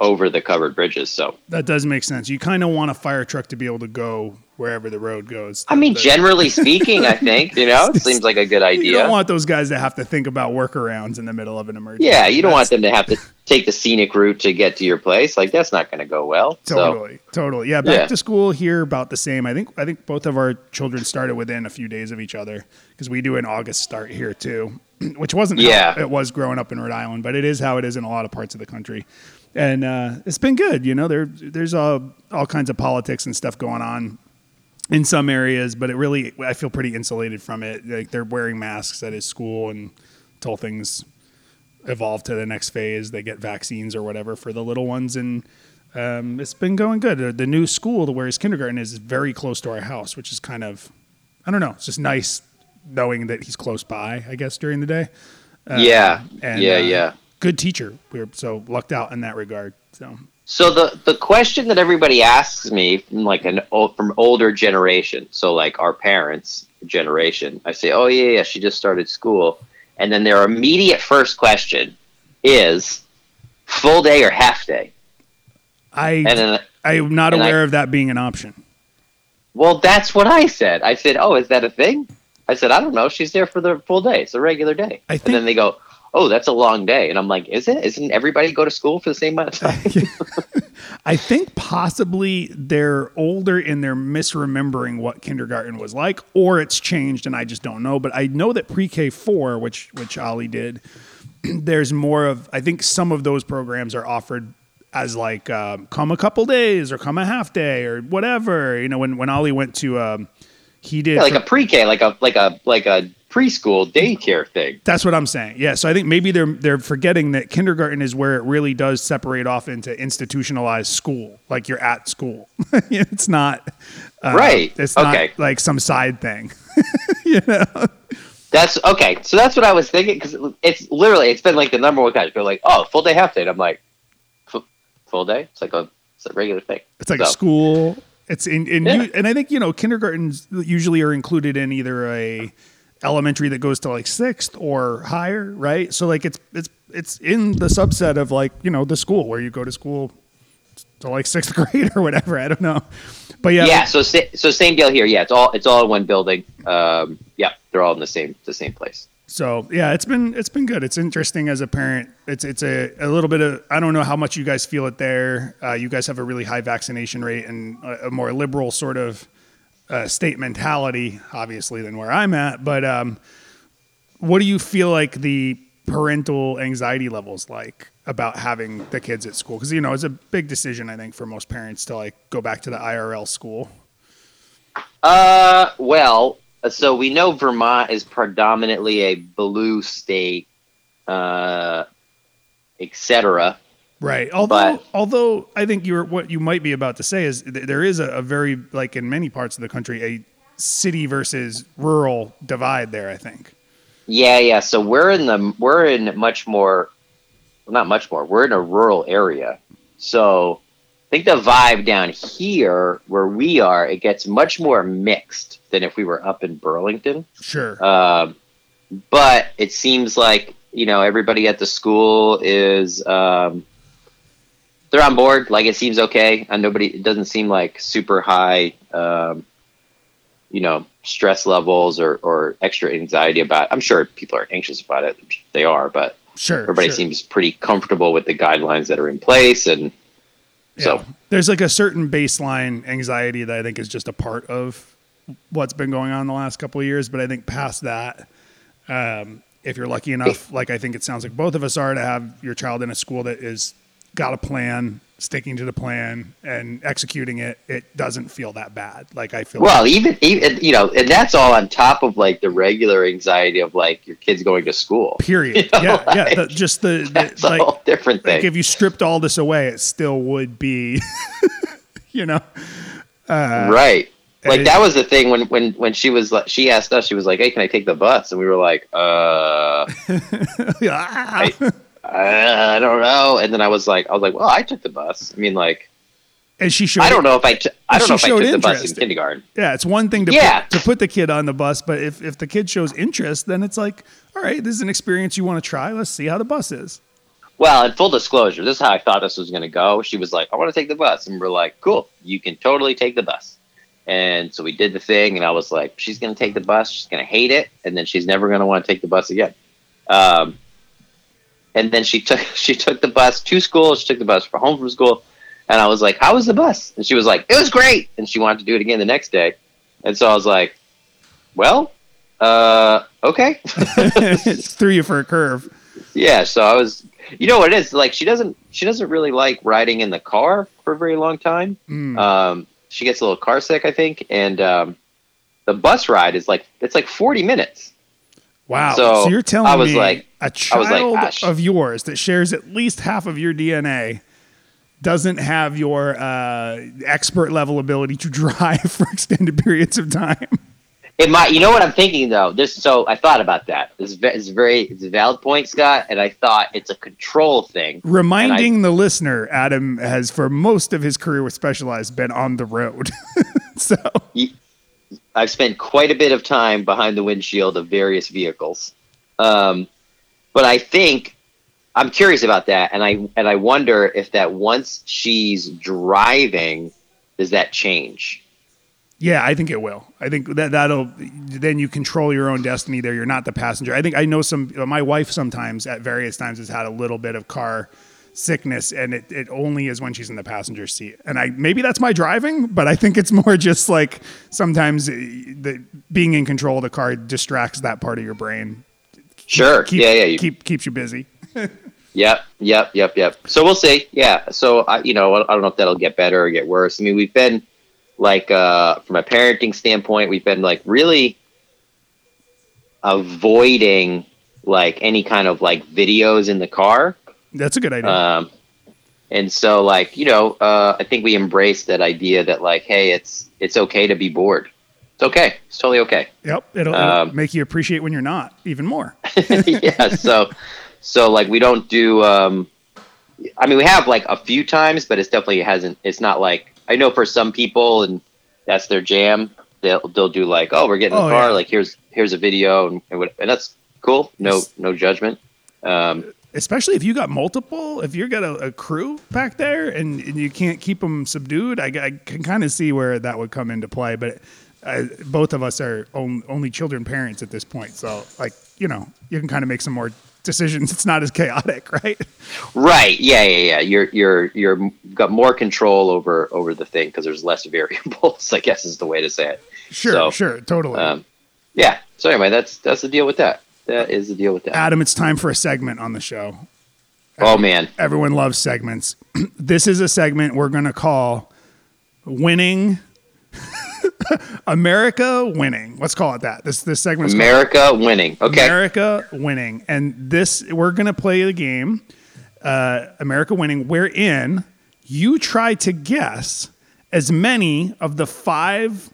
over the covered bridges. So That does make sense. You kind of want a fire truck to be able to go wherever the road goes. I mean, generally <laughs> speaking, I think you know it seems like a good idea. you don't want those guys to have to think about workarounds in the middle of an emergency. Yeah, you don't want them to have to take the scenic route to get to your place. Like that's not going to go well. So Totally, totally. Yeah, back Yeah. to school here about the same. I think I think both of our children started within a few days of each other because we do an August start here too, <clears throat> which wasn't Yeah. how it was growing up in Rhode Island, but it is how it is in a lot of parts of the country. And uh, it's been good, you know. There, there's all all kinds of politics and stuff going on in some areas, but it really I feel pretty insulated from it. Like they're wearing masks at his school and until things evolve to the next phase, they get vaccines or whatever for the little ones, and um, it's been going good. The- new school, the where his kindergarten is, is very close to our house, which is kind of I don't know. It's just nice knowing that he's close by. I guess during the day. yeah, And, yeah, uh, yeah. Good teacher. We are so lucked out in that regard. So So the the question that everybody asks me from like an from older generation, so like our parents' generation, I say, "Oh yeah, yeah, she just started school," and then their immediate first question is full day or half day, I and then I'm not and I- aware of that being an option. well, that's what I said. I said, "Oh, is that a thing?" I said, "I don't know. She's there for the full day. It's a regular day." I and then they go. Oh, that's a long day, and I'm like, is it? Isn't everybody go to school for the same amount of <laughs> time? I think possibly they're older and they're misremembering what kindergarten was like, or it's changed and I just don't know. But I know that pre-K four, which which Ollie did, <clears throat> there's more of. I think some of those programs are offered as like um, come a couple days or come a half day or whatever. You know, when when Ollie went to, um, he did Yeah, like a pre-K, like a like a like a preschool daycare thing. That's what I'm saying. Yeah. So I think maybe they're they're forgetting that kindergarten is where it really does separate off into institutionalized school. Like you're at school. <laughs> it's not uh, Right. It's Okay. not like some side thing. <laughs> You know. That's okay. So that's what I was thinking because it's literally it's been like the number one guy. They're like, oh, full day, half day. And I'm like, full day? It's like a it's a regular thing. It's like a So, school. It's in, in Yeah. you, and I think you know kindergartens usually are included in either a elementary that goes to like sixth or higher, right? So like it's it's it's in the subset of like you know the school where you go to school to like sixth <laughs> grade or whatever. I don't know, but yeah, Yeah. So so same deal here. Yeah. It's all it's all in one building. Um. Yeah. They're all in the same the same place. So yeah, it's been it's been good. It's interesting as a parent. It's it's a, a little bit of I don't know how much you guys feel it there. Uh, you guys have a really high vaccination rate and a, a more liberal sort of uh, state mentality, obviously, than where I'm at. But um, what do you feel like the parental anxiety levels like about having the kids at school? Because you know it's a big decision, I think, for most parents to like go back to the IRL school. Uh. Well. So we know Vermont is predominantly a blue state, uh, etc. Right. Although, But- although I think you're what you might be about to say is th- there is a, a very like in many parts of the country a city versus rural divide there. I think. Yeah, yeah. So we're in the we're in much more, well, not much more. We're in a rural area. So I think the vibe down here where we are, it gets much more mixed than if we were up in Burlington. Sure. Um, but it seems like you know everybody at the school is um, they're on board. Like it seems okay, and nobody. It doesn't seem like super high. Um, you know, stress levels or, or extra anxiety about. I'm sure people are anxious about it. They are, but sure. everybody sure. seems pretty comfortable with the guidelines that are in place, and so Yeah. there's like a certain baseline anxiety that I think is just a part of what's been going on the last couple of years. But I think past that, um, if you're lucky enough, like I think it sounds like both of us are, to have your child in a school that is got a plan, sticking to the plan, and executing it, it doesn't feel that bad. Like I feel. Well, even even you know, and that's all on top of like the regular anxiety of like your kids going to school. period. <laughs> you know, yeah, yeah. The, just the, the like, different like if you stripped all this away, it still would be, <laughs> you know. right. Like it- that was the thing when when when she was like she asked us, she was like, "Hey, can I take the bus?" And we were like, "Uh, <laughs> Ah. I don't know." And then I was like, I was like, "Well, I took the bus." I mean, like, and she showed. I don't know if I t- I don't know if I took the bus in kindergarten. Yeah, it's one thing to Yeah. put, to put the kid on the bus, but if if the kid shows interest, then it's like, all right, this is an experience you want to try. Let's see how the bus is. Well, in full disclosure, this is how I thought this was going to go. She was like, I want to take the bus. And we're like, cool, you can totally take the bus. And so we did the thing, and I was like, she's going to take the bus. She's going to hate it. And then she's never going to want to take the bus again. Um, and then she took <laughs> she took the bus to school. She took the bus for home from school. And I was like, how was the bus? And she was like, it was great. And she wanted to do it again the next day. And so I was like, well, uh, okay. <laughs> <laughs> Threw you for a curve. Yeah, so I was you know what it is, like she doesn't she doesn't really like riding in the car for a very long time. Mm. Um she gets a little car sick, I think, and um the bus ride is like it's like 40 minutes. Wow. So, So, you're telling me. I was me like- a I was like, child ah, of yours that shares at least half of your DNA doesn't have your uh, expert level ability to <laughs> drive for extended periods of time. It might you know what I'm thinking though. This so I thought about that. This is it's very it's a valid point, Scott, and I thought it's a control thing. Reminding the listener, Adam has for most of his career with Specialized been on the road. <laughs> so I've spent quite a bit of time behind the windshield of various vehicles. Um, but I think I'm curious about that, and I and I wonder if that once she's driving, does that change? yeah, I think it will. I think that that'll then you control your own destiny there. You're not the passenger. I think I know some my wife sometimes at various times has had a little bit of car sickness and it, it only is when she's in the passenger seat. And I maybe that's my driving, but I think it's more <laughs> just like sometimes uh, the being in control of the car distracts that part of your brain. Sure. Keep, yeah, yeah. You, keep keeps you busy. <laughs> Yep, yep, yep, yep. So we'll see. Yeah. So I, you know, I don't know if that'll get better or get worse. I mean, we've been like, uh, from a parenting standpoint, we've been like really avoiding like any kind of like videos in the car. That's a good idea. Um, and so like, you know, uh, I think we embrace that idea that like, hey, it's it's okay to be bored. It's okay. It's totally okay. yep, it'll, it'll um, make you appreciate when you're not even more. <laughs> <laughs> yeah. So, so like we don't do. Um, I mean, we have like a few times, but it's definitely hasn't. It's not like I know for some people, and that's their jam. They'll they'll do like, oh, we're getting in Oh, the car. yeah. Like here's here's a video, and and, what, and that's cool. No no judgment. Um, especially if you got multiple if you got a, a crew back there and, and you can't keep them subdued i, I can kind of see where that would come into play but uh, both of us are on, only children parents at this point so like you know you can kind of make some more decisions it's not as chaotic <laughs> right right. Yeah. Yeah. Yeah. You're you're you're got more control over over the thing because there's less <laughs> variables. I guess is the way to say it. sure So, sure totally Um, yeah. So anyway, that's that's the deal with that. That is the deal with that. adam it's time for a segment on the show oh man. everyone loves segments <clears throat> this is a segment we're going to call winning <laughs> america winning let's call it that this this segment's called America winning. Okay. America winning. And this, we're going to play the game. Uh, America Winning, wherein you try to guess as many of the five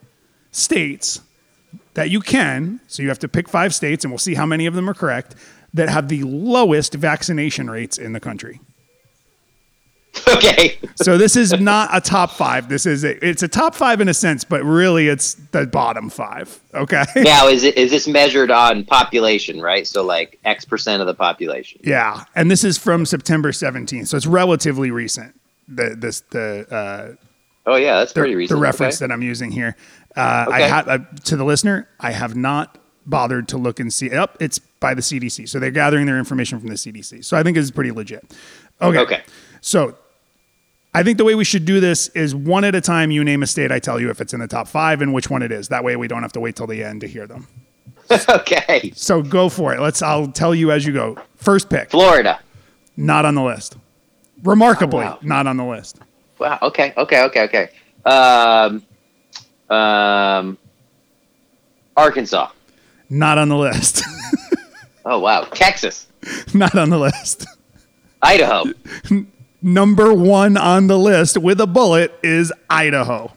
states that you can. So you have to pick five states, and we'll see how many of them are correct that have the lowest vaccination rates in the country. <laughs> Okay. So this is not a top five. This is a, it's a top five in a sense, but really it's the bottom five. Okay. <laughs> now, is it is this measured on population, right? So like X percent of the population. Yeah, and this is from September 17th, so it's relatively recent. The this the uh, Oh yeah, that's the, pretty recent. the reference Okay. that I'm using here. Uh, I Okay. have uh, to the listener. I have not bothered to look and see. Up, it's by the CDC, so they're gathering their information from the CDC. So I think it's pretty legit. Okay. Okay. So I think the way we should do this is one at a time. You name a state, I tell you if it's in the top five and which one it is. That way we don't have to wait till the end to hear them. <laughs> okay. So go for it. Let's. I'll tell you as you go. First pick, Florida. not on the list. Remarkably, Oh, wow. not on the list. Wow. Okay. Okay. Okay. Okay. Um. Um. Arkansas. Not on the list. <laughs> Oh wow. Texas. not on the list. Idaho. <laughs> Number one on the list with a bullet is Idaho.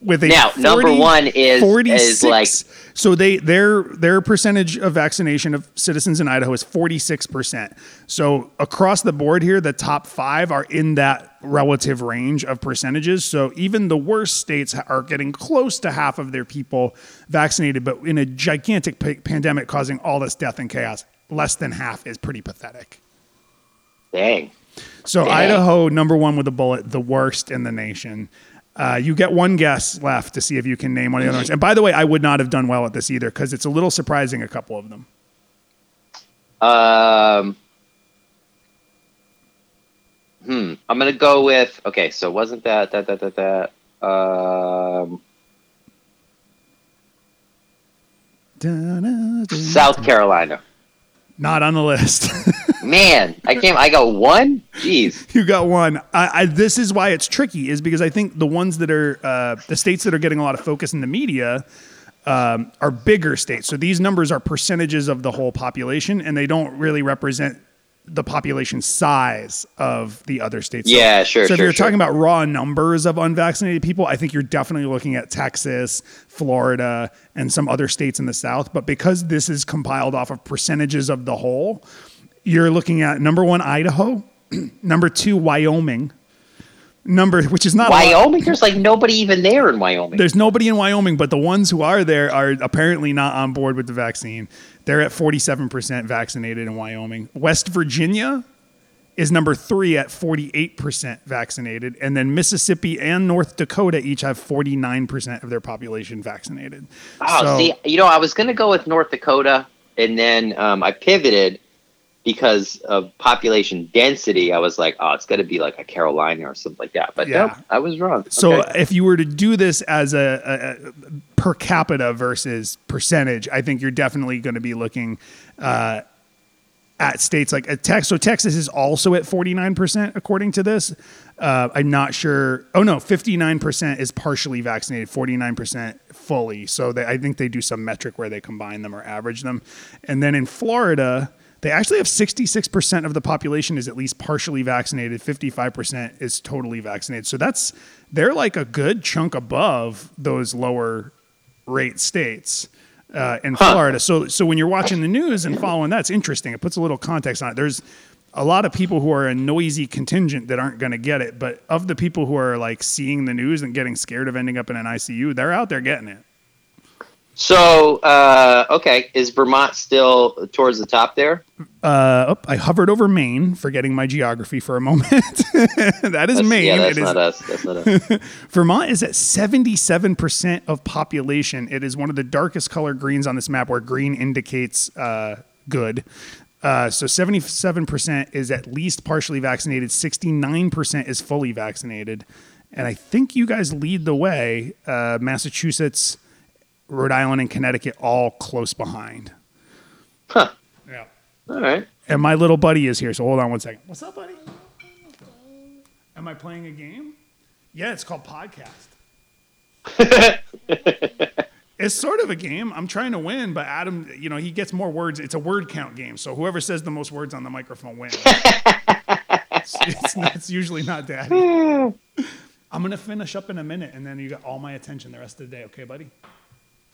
With a Now, number one is- is like- so they their their percentage of vaccination of citizens in Idaho is 46%. So across the board here the top 5 are in that relative range of percentages. So even the worst states are getting close to half of their people vaccinated but in a gigantic pa- pandemic causing all this death and chaos, less than half is pretty pathetic. Dang. So. Idaho, number one with a bullet, the worst in the nation. Uh, you get one guess left to see if you can name one of the other ones. And by the way, I would not have done well at this either because it's a little surprising. A couple of them. Um. Hmm. I'm gonna go with. Okay. So wasn't that that that that that. Um. South Carolina. Not on the list. <laughs> Man, I can't. I got one. Jeez. you got one. I, I, this is why it's tricky, is because I think the ones that are uh, the states that are getting a lot of focus in the media um, are bigger states. So these numbers are percentages of the whole population, and they don't really represent the population size of the other states. Yeah, sure, So if sure, you're sure. talking about raw numbers of unvaccinated people, I think you're definitely looking at Texas, Florida, and some other states in the South. But because this is compiled off of percentages of the whole, you're looking at number one, Idaho, <clears throat> number two, Wyoming, number which is not Wyoming. There's like nobody even there in Wyoming. there's nobody in Wyoming, but the ones who are there are apparently not on board with the vaccine. They're at 47% vaccinated in Wyoming. West Virginia is number three at 48% vaccinated. And then Mississippi and North Dakota each have 49% of their population vaccinated. Oh, So- see, you know, I was gonna go with North Dakota, and then um, I pivoted because of population density. I was like, oh, it's gonna be like a Carolina or something like that. But Yeah. no, I was wrong. So Okay. if you were to do this as a, a, a per capita versus percentage, I think you're definitely going to be looking uh, at states like uh, Texas. So Texas is also at 49% according to this. Uh, I'm not sure. Oh no, 59% is partially vaccinated, 49% fully. So they, I think they do some metric where they combine them or average them. And then in Florida, they actually have 66% of the population is at least partially vaccinated, 55% is totally vaccinated. So that's they're like a good chunk above those lower rate states uh, in Florida. So so when you're watching the news and following that, it's interesting. It puts a little context on it. There's a lot of people who are a noisy contingent that aren't going to get it, but of the people who are like seeing the news and getting scared of ending up in an ICU, they're out there getting it. So, uh, okay, is Vermont still towards the top there? Uh, oh, I hovered over Maine, forgetting my geography for a moment. <laughs> that is That's- Maine. Yeah, that's It is- not us. That's not us. <laughs> Vermont is at 77% of population. It is one of the darkest color greens on this map where green indicates uh, good. Uh, so 77% is at least partially vaccinated, 69% is fully vaccinated. And I think you guys lead the way. Uh, Massachusetts, Rhode Island, and Connecticut all close behind. Huh. Yeah. All right. And my little buddy is here, so hold on one second. What's up, buddy? Am I playing a game? Yeah, it's called podcast. <laughs> it's sort of a game. I'm trying to win, but Adam, you know, he gets more words. It's a word count game, so whoever says the most words on the microphone wins. <laughs> It's, it's, it's usually not daddy. Hmm. I'm gonna finish up in a minute, and then you got all my attention the rest of the day. Okay, buddy?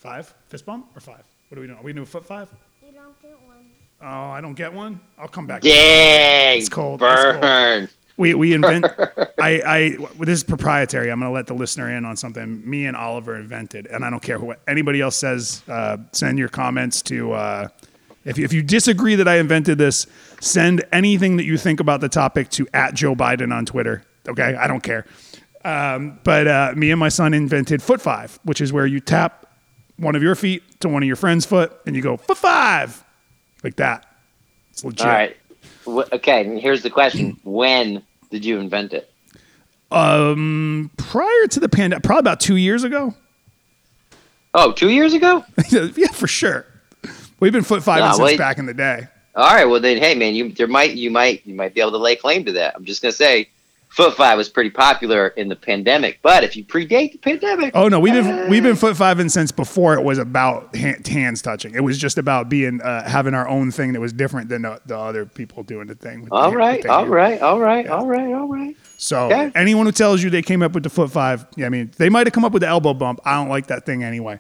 Five fist bump or five? What are we doing? Are we doing foot five? You don't get one. Oh, I don't get one. I'll come back. Dang. It's cold, it's cold. Burn. We we invent. <laughs> I I this is proprietary. I'm gonna let the listener in on something me and Oliver invented, and I don't care what anybody else says. Uh, send your comments to. Uh, if you, if you disagree that I invented this, send anything that you think about the topic to at Joe Biden on Twitter. Okay, I don't care. Um, but uh, me and my son invented foot five, which is where you tap one of your feet to one of your friend's foot, and you go foot five, like that. It's legit. All right. Wh- Okay, and here's the question. <clears throat> When did you invent it? Um, prior to the pandemic, probably about two years ago. Oh, two years ago? <laughs> yeah, for sure. We've been foot five Nah, since wait. back in the day. All right. Well, then, hey, man, you there might you might you might be able to lay claim to that. I'm just gonna say, foot five was pretty popular in the pandemic. But if you predate the pandemic, Oh no, we've been we've been foot fiving since before it was about hand, hands touching. It was just about being uh, having our own thing that was different than the, the other people doing the thing. the all hand- right, with the all right, all right, all right, all right. So Okay. anyone who tells you they came up with the foot five, yeah, I mean they might have come up with the elbow bump. I don't like that thing anyway,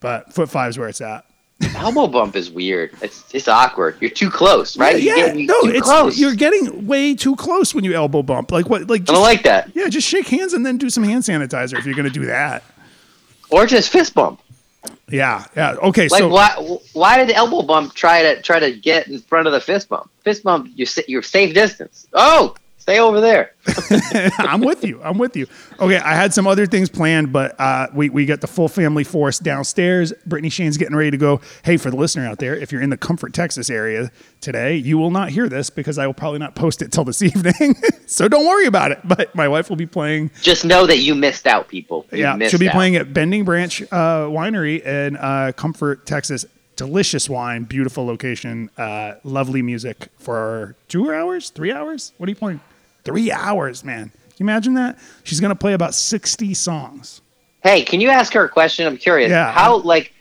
but foot five is where it's at. <laughs> Elbow bump is weird. It's it's awkward. You're too close, right? Yeah, You're getting no, it's close. you're getting way too close when you elbow bump. Like what? Like I don't like that. yeah, just shake hands and then do some hand sanitizer if you're gonna do that. Or just fist bump. Yeah, yeah. Okay, Like so why why did the elbow bump try to try to get in front of the fist bump? Fist bump, you sa- you're safe distance. Oh, stay over there. <laughs> <laughs> I'm with you. I'm with you. Okay, I had some other things planned, but uh, we we got the full family force downstairs. Brittany Shane's getting ready to go. Hey, for the listener out there, if you're in the Comfort, Texas area today, you will not hear this because I will probably not post it till this <laughs> evening. so don't worry about it. But my wife will be playing. Just know that you missed out, people. You yeah, she'll be out. playing at Bending Branch uh, Winery in uh, Comfort, Texas. Delicious wine, beautiful location, uh, lovely music for two hours, three hours. What are you playing? Three hours, man. Can you imagine that? She's gonna play about sixty songs. Hey, can you ask her a question? I'm curious. Yeah. How like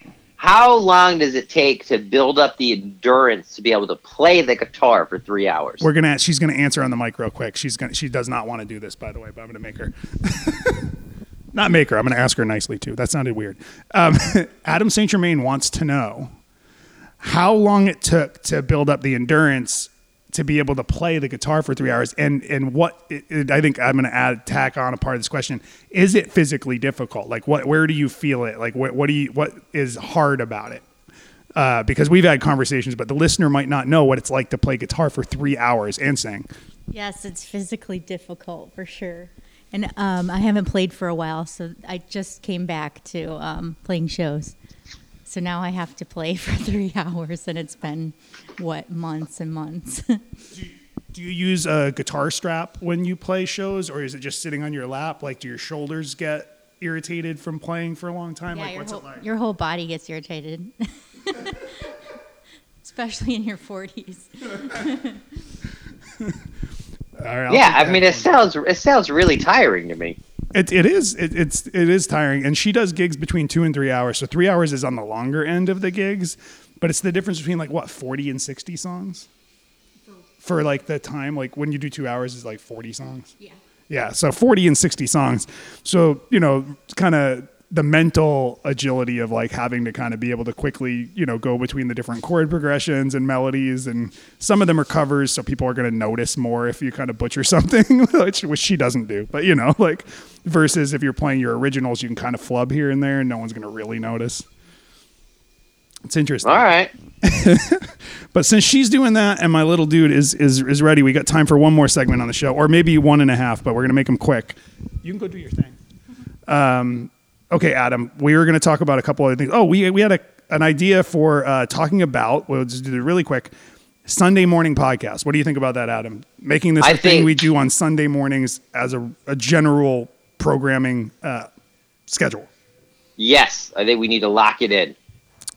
how long does it take to build up the endurance to be able to play the guitar for three hours? We're gonna. She's gonna answer on the mic real quick. She's gonna. She does not want to do this, by the way, but I'm gonna make her. <laughs> not make her. I'm gonna ask her nicely too. That sounded weird. Um, <laughs> Adam Saint Germain wants to know how long it took to build up the endurance to be able to play the guitar for three hours, and and what it, it- I think I'm gonna add tack on a part of this question. Is it physically difficult? Like what? Where do you feel it? Like what? What do you? What is hard about it? uh, because we've had conversations, but the listener might not know what it's like to play guitar for three hours and sing. Yes, it's physically difficult for sure. And um, I haven't played for a while, so I just came back to um, playing shows. So now I have to play <laughs> for three <laughs> hours, and it's been what months and months. <laughs> do you use a guitar strap when you play shows or is it just sitting on your lap? Like do your shoulders get irritated from playing for a long time? Yeah, like what's whole, it like? your whole body gets irritated. Especially in your 40s right, yeah, I that mean, it sounds it sounds really tiring to me. It, it is it, it's it is tiring, and she does gigs between two and three hours. So three hours is on the longer end of the gigs, but it's the difference between like what forty and sixty songs for like the time. Like when you do two hours is like forty songs. Yeah. Yeah, so 40 and 60 songs. So, you know, it's kind of the mental agility of like having to kind of be able to quickly, you know, go between the different chord progressions and melodies. And some of them are covers, so people are going to notice more if you kind of butcher <laughs> something, which, which she doesn't do. But, you know, <laughs> like versus if you're playing your originals, you can kind of flub here and there and no one's going to really notice. It's interesting. All right. <laughs> But since she's doing that and my little dude is is is ready, we got time for one more segment on the show, or maybe one and a half. But we're gonna make them quick. You can go do your thing. Um, okay, Adam. We were gonna talk about a couple other things. Oh, we we had a an idea for uh, talking about. We'll just do it really quick. Sunday morning podcast. What do you think about that, Adam? Making this I a thing we do on Sunday mornings as a, a general programming uh, schedule. Yes, I think we need to lock it in.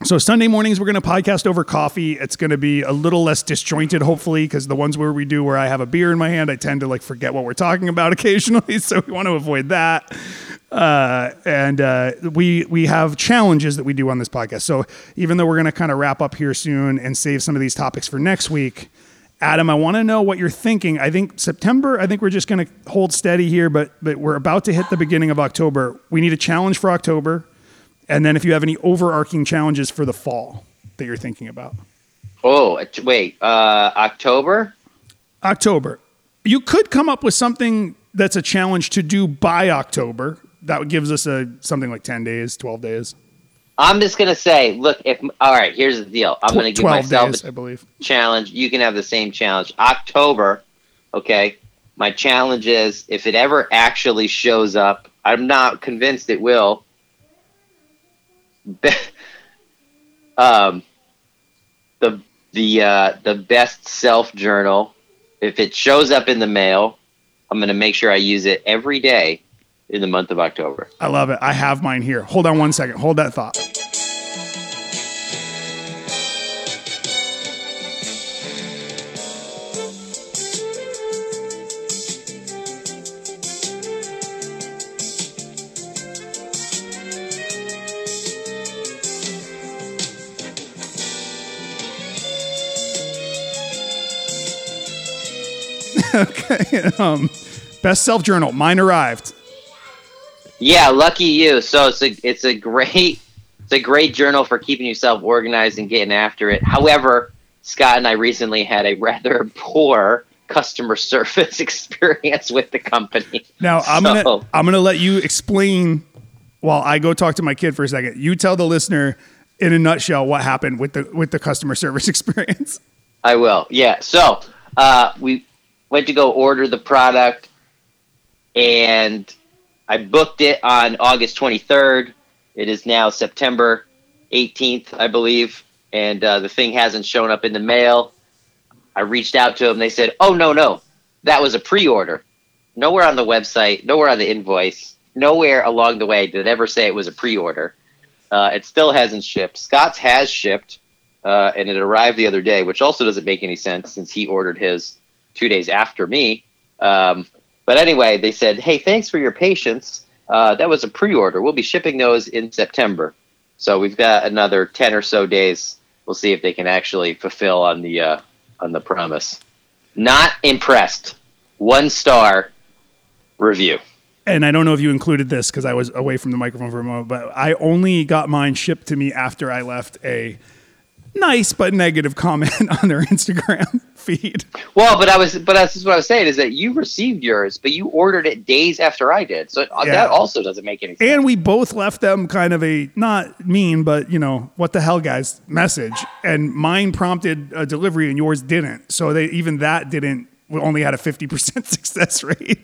So Sunday mornings we're going to podcast over coffee. It's going to be a little less disjointed, hopefully, because the ones where we do where I have a beer in my hand, I tend to like forget what we're talking about <laughs> occasionally. So we want to avoid that. Uh, and uh, we we have challenges that we do on this podcast. So even though we're going to kind of wrap up here soon and save some of these topics for next week, Adam, I want to know what you're thinking. I think September. I think we're just going to hold steady here, but but we're about to hit the beginning of October. We need a challenge for October, and then if you have any overarching challenges for the fall that you're thinking about. Oh, wait, uh, October. October. You could come up with something that's a challenge to do by October. That gives us a something like ten days, twelve days. I'm just gonna say, look, if all right, here's the deal. I'm gonna give myself days, I believe. challenge. You can have the same challenge. October, okay. My challenge is if it ever actually shows up, I'm not convinced it will. <laughs> um, the the uh, the best self journal. If it shows up in the mail, I'm gonna make sure I use it every day in the month of October. I love it. I have mine here. Hold on one second. Hold that thought. <laughs> Um, best self journal. Mine arrived. Yeah, lucky you. So it's a it's a great it's a great journal for keeping yourself organized and getting after it. However, Scott and I recently had a rather <laughs> poor customer service <laughs> experience with the company. Now I'm So- gonna I'm gonna let you explain while I go talk to my kid for a second. You tell the listener in a nutshell what happened with the with the customer service experience. I will. Yeah. So uh, we went to go order the product, and I booked it on August 23rd. It is now September 18th, I believe, and uh, the thing hasn't shown up in the mail. I reached out to them. They said, "Oh no, no, that was a pre-order. Nowhere on the website, nowhere on the invoice, nowhere along the way did it ever say it was a pre-order. Uh, it still hasn't shipped. Scott's has shipped." uh, and it arrived the other day, which also doesn't make any sense since he ordered his two days after me. Um, but anyway, they said, "Hey, thanks for your patience. Uh, that was a pre-order. We'll be shipping those in September, so we've got another ten or so days. We'll see if they can actually fulfill on the uh, on the promise." Not impressed. One star review. And I don't know if you included this because I was away from the microphone for a moment, but I only got mine shipped to me after I left a nice but negative comment <laughs> on their Instagram <laughs> feed. Well, but I was, but that's what I was saying is that you received yours, but you ordered it days after I did, so uh, Yeah. that also doesn't make any sense. And we both left them kind of a not mean, but you know, what the hell, guys, message. And mine prompted a delivery and yours didn't. So they even that didn't we only had a 50% <laughs> success rate.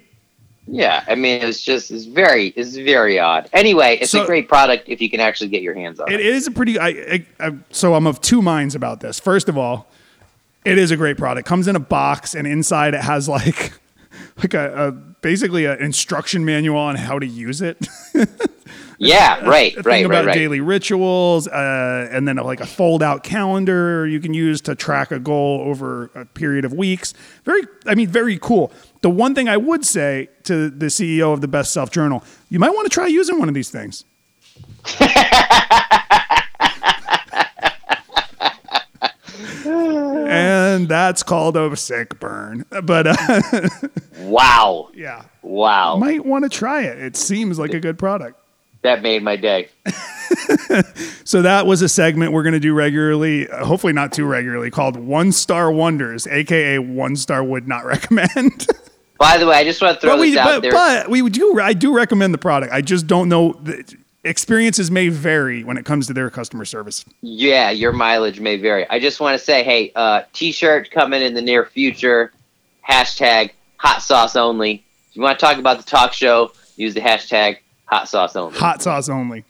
Yeah, I mean, it's just it's very it's very odd. Anyway, it's So- a great product if you can actually get your hands on It it. is a pretty. I, I, I so I'm of two minds about this. First of all, it is a great product. Comes in a box, and inside it has like <laughs> like a, a basically an instruction manual on how to use it. <laughs> Yeah, right, a thing right, about right, right. daily rituals, uh, and then like a fold-out calendar you can use to track a goal over a period of weeks. Very, I mean, very cool. The one thing I would say to the CEO of the Best Self Journal, you might want to try using one of these things. <laughs> and that's called a sick burn. But uh, Wow, yeah, wow, might want to try it. It seems like a good product. that made my day. <laughs> So that was a segment we're going to do regularly, uh, hopefully not too regularly, called One Star Wonders, aka One Star Would Not Recommend. <laughs> By the way, I just want to throw but we, this out but, there. but we do, I do recommend the product. I just don't know. The experiences may vary when it comes to their customer service. yeah, your mileage may vary. I just want to say, hey, uh, t-shirt coming in the near future. Hashtag hot sauce only. If you want to talk about the talk show, use the hashtag hot sauce only. Hot sauce only.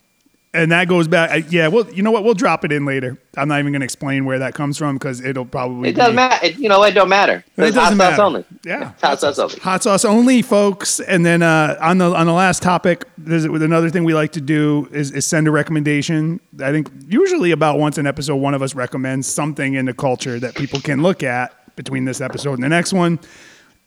And that goes back. I, yeah, well, you know what? We'll drop it in later. I'm not even going to explain where that comes from because it'll probably. It doesn't matter. It, you know, it don't matter. It doesn't hot matter. sauce only. Yeah, It's hot sauce only. Hot sauce only, folks. And then uh, on the on the last topic, there's with another thing we like to do is, is send a recommendation. I think usually about once an episode, one of us recommends something in the culture that people can look at between this episode and the next one.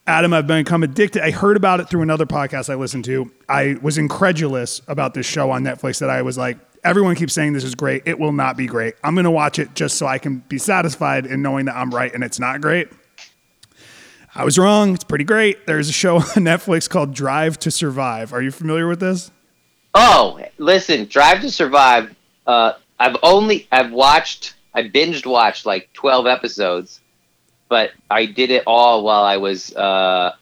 Adam, I've become addicted. I heard about it through another podcast I listened to. I was incredulous about this show on Netflix that I was like, everyone keeps saying this is great. It will not be great. I'm going to watch it just so I can be satisfied in knowing that I'm right and it's not great. I was wrong. It's pretty great. There's a show <laughs> on Netflix called Drive to Survive. Are you familiar with this? Oh, listen, Drive to Survive. Uh, I've only I've watched I binged watched like twelve episodes, but I did it all while I was uh,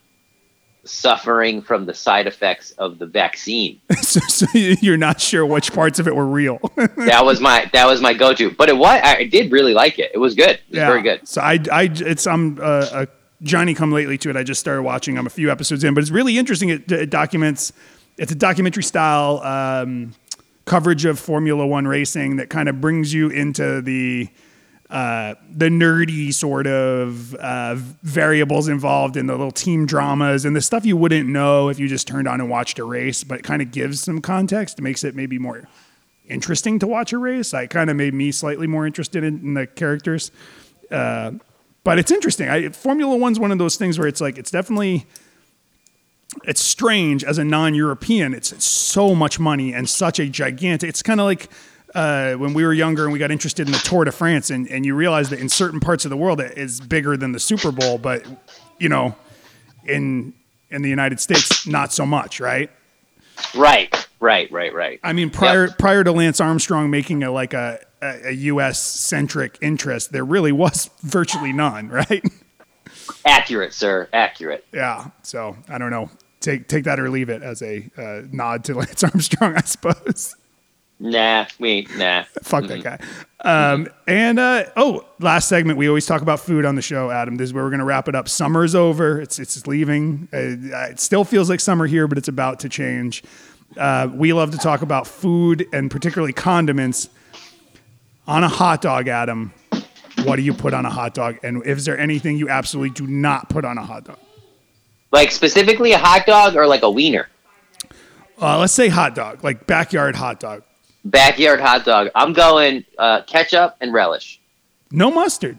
suffering from the side effects of the vaccine. <laughs> so, so you're not sure which parts of it were real. <laughs> that was my that was my go to. But it was I did really like it. It was good. It was very good. So I I it's I'm uh, a Johnny come lately to it. I just started watching. I'm a few episodes in, but it's really interesting. It, it documents. It's a documentary style um, coverage of Formula One racing that kind of brings you into the uh, the nerdy sort of uh, variables involved in the little team dramas and the stuff you wouldn't know if you just turned on and watched a race, but it kind of gives some context, makes it maybe more interesting to watch a race. It kind of made me slightly more interested in, in the characters. Uh, but it's interesting. I, Formula One's one of those things where it's like it's definitely it's strange as a non-European. It's, it's so much money and such a gigantic. It's kind of like uh, when we were younger and we got interested in the Tour de France, and, and you realize that in certain parts of the world it is bigger than the Super Bowl, but you know, in in the United States, not so much, right? Right, right, right, right. I mean, prior yep. prior to Lance Armstrong making a like a a, a U.S. centric interest, there really was virtually none, right? Accurate, sir. Accurate. Yeah. So I don't know. Take take that or leave it as a uh, nod to <laughs> Lance Armstrong, I suppose. Nah, we nah. Fuck mm-hmm. that guy. Um, and uh, oh, last segment. We always talk about food on the show, Adam. This is where we're gonna wrap it up. Summer's over. It's it's leaving. Uh, it still feels like summer here, but it's about to change. Uh, we love to talk about food and particularly condiments on a hot dog, Adam, what do you put on a hot dog? And is there anything you absolutely do not put on a hot dog? Like specifically a hot dog or like a wiener? Uh, let's say hot dog, like backyard hot dog. Backyard hot dog. I'm going uh, ketchup and relish. No mustard.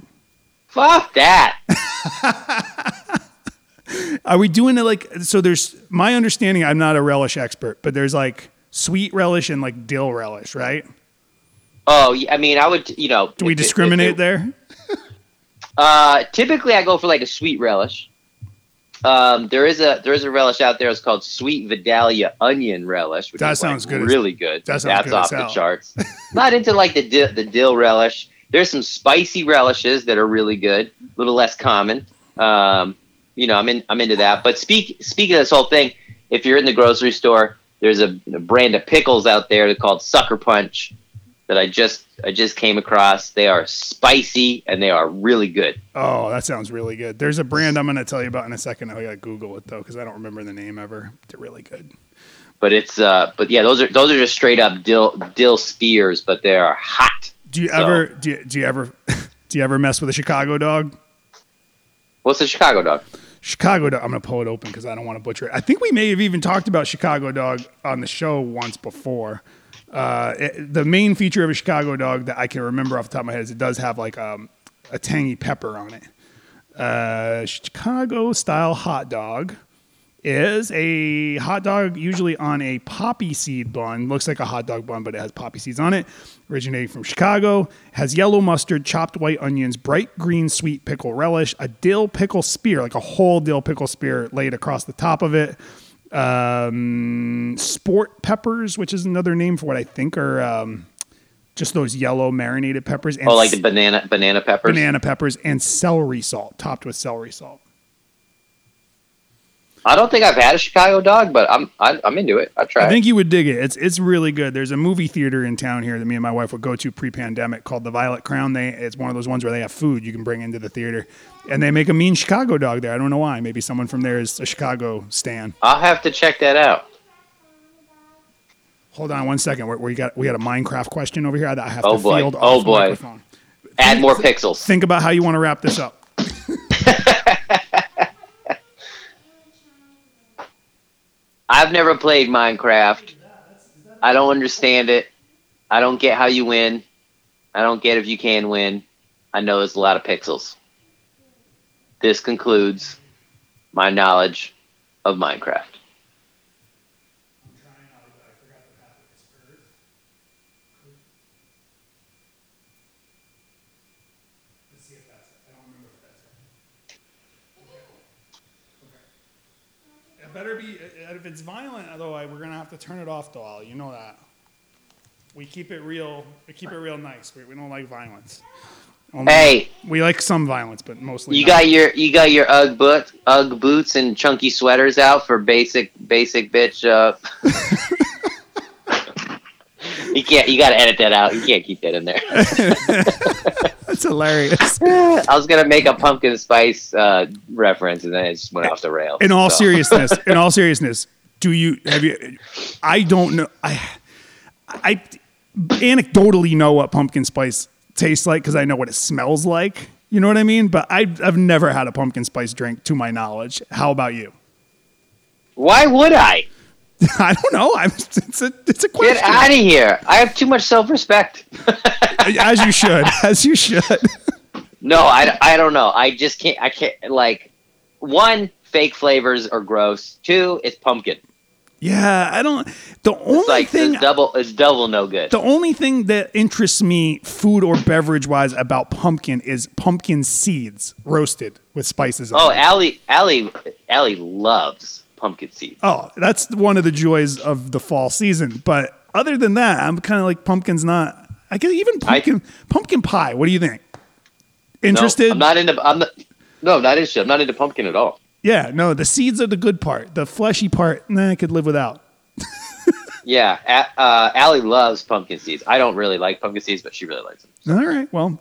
Fuck that. <laughs> Are we doing it like so? There's my understanding. I'm not a relish expert, but there's like sweet relish and like dill relish, right? Oh, I mean, I would, you know. Do we discriminate it, there? <laughs> uh, typically, I go for like a sweet relish. Um, there is a there is a relish out there. It's called sweet Vidalia onion relish, which that sounds like good. Really as, good. That That's good off the charts. <laughs> Not into like the dill, the dill relish. There's some spicy relishes that are really good, a little less common. Um, you know, I'm in I'm into that. But speak speaking of this whole thing, if you're in the grocery store, there's a, a brand of pickles out there called Sucker Punch that I just I just came across. They are spicy and they are really good. Oh, that sounds really good. There's a brand I'm going to tell you about in a second. I got to Google it though because I don't remember the name ever. They're really good. But it's uh, but yeah, those are those are just straight up dill dill spears, but they are hot. Do you so. ever do you, do you ever <laughs> do you ever mess with a Chicago dog? What's a Chicago dog? Chicago dog. I'm gonna pull it open because I don't want to butcher it. I think we may have even talked about Chicago dog on the show once before. Uh, it, the main feature of a Chicago dog that I can remember off the top of my head is it does have like um, a tangy pepper on it. Uh, Chicago style hot dog is a hot dog usually on a poppy seed bun. Looks like a hot dog bun, but it has poppy seeds on it. Originating from Chicago, has yellow mustard, chopped white onions, bright green sweet pickle relish, a dill pickle spear, like a whole dill pickle spear laid across the top of it um, sport peppers, which is another name for what I think are um, just those yellow marinated peppers. And oh, like the banana banana peppers. Banana peppers and celery salt, topped with celery salt. I don't think I've had a Chicago dog, but I'm I, i am into it. I've tried. I think you would dig it. It's it's really good. There's a movie theater in town here that me and my wife would go to pre-pandemic called the Violet Crown. They it's one of those ones where they have food you can bring into the theater, and they make a mean Chicago dog there. I don't know why. Maybe someone from there is a Chicago stan. I'll have to check that out. Hold on one second. We, we got we got a Minecraft question over here. I have oh to boy. field oh boy. Add think, more pixels. Think about how you want to wrap this up. <laughs> I've never played Minecraft. I don't understand it. I don't get how you win. I don't get if you can win. I know there's a lot of pixels. This concludes my knowledge of Minecraft. Better be if it's violent. Otherwise, we're gonna have to turn it off, doll. You know that. We keep it real. We keep it real nice. We, we don't like violence. Only- Hey, we like some violence, but mostly. you not. got your you got your UGG boot, UGG boots and chunky sweaters out for basic basic bitch. Uh, <laughs> can't. You got to edit that out. You can't keep that in there. <laughs> That's hilarious. I was gonna make a pumpkin spice uh, reference, and then it just went off the rails. In all so. seriousness, <laughs> in all seriousness, do you have you? I don't know. I I anecdotally know what pumpkin spice tastes like because I know what it smells like. You know what I mean? But I, I've never had a pumpkin spice drink to my knowledge. How about you? Why would I <laughs> I don't know. I'm, it's a it's a question. get out of here? I have too much self respect. <laughs> As you should. As you should. <laughs> No, I, I don't know. I just can't. I can't. Like, one, fake flavors are gross. Two, it's pumpkin. Yeah, I don't. The only It's like thing it's double. is double no good. The only thing that interests me, food or beverage wise, about pumpkin is pumpkin seeds roasted with spices. Oh. Allie, Allie, Allie loves pumpkin seeds. oh, that's one of the joys of the fall season. But other than that, I'm kind of like pumpkin's not. I guess even pumpkin pumpkin pie. What do you think? No, Interested? I'm not into. I'm not. No, not interested. I'm not into pumpkin at all. yeah, no. The seeds are the good part. The fleshy part, nah, I could live without. <laughs> Yeah, uh, Allie loves pumpkin seeds. I don't really like pumpkin seeds, but she really likes them. All right. Well,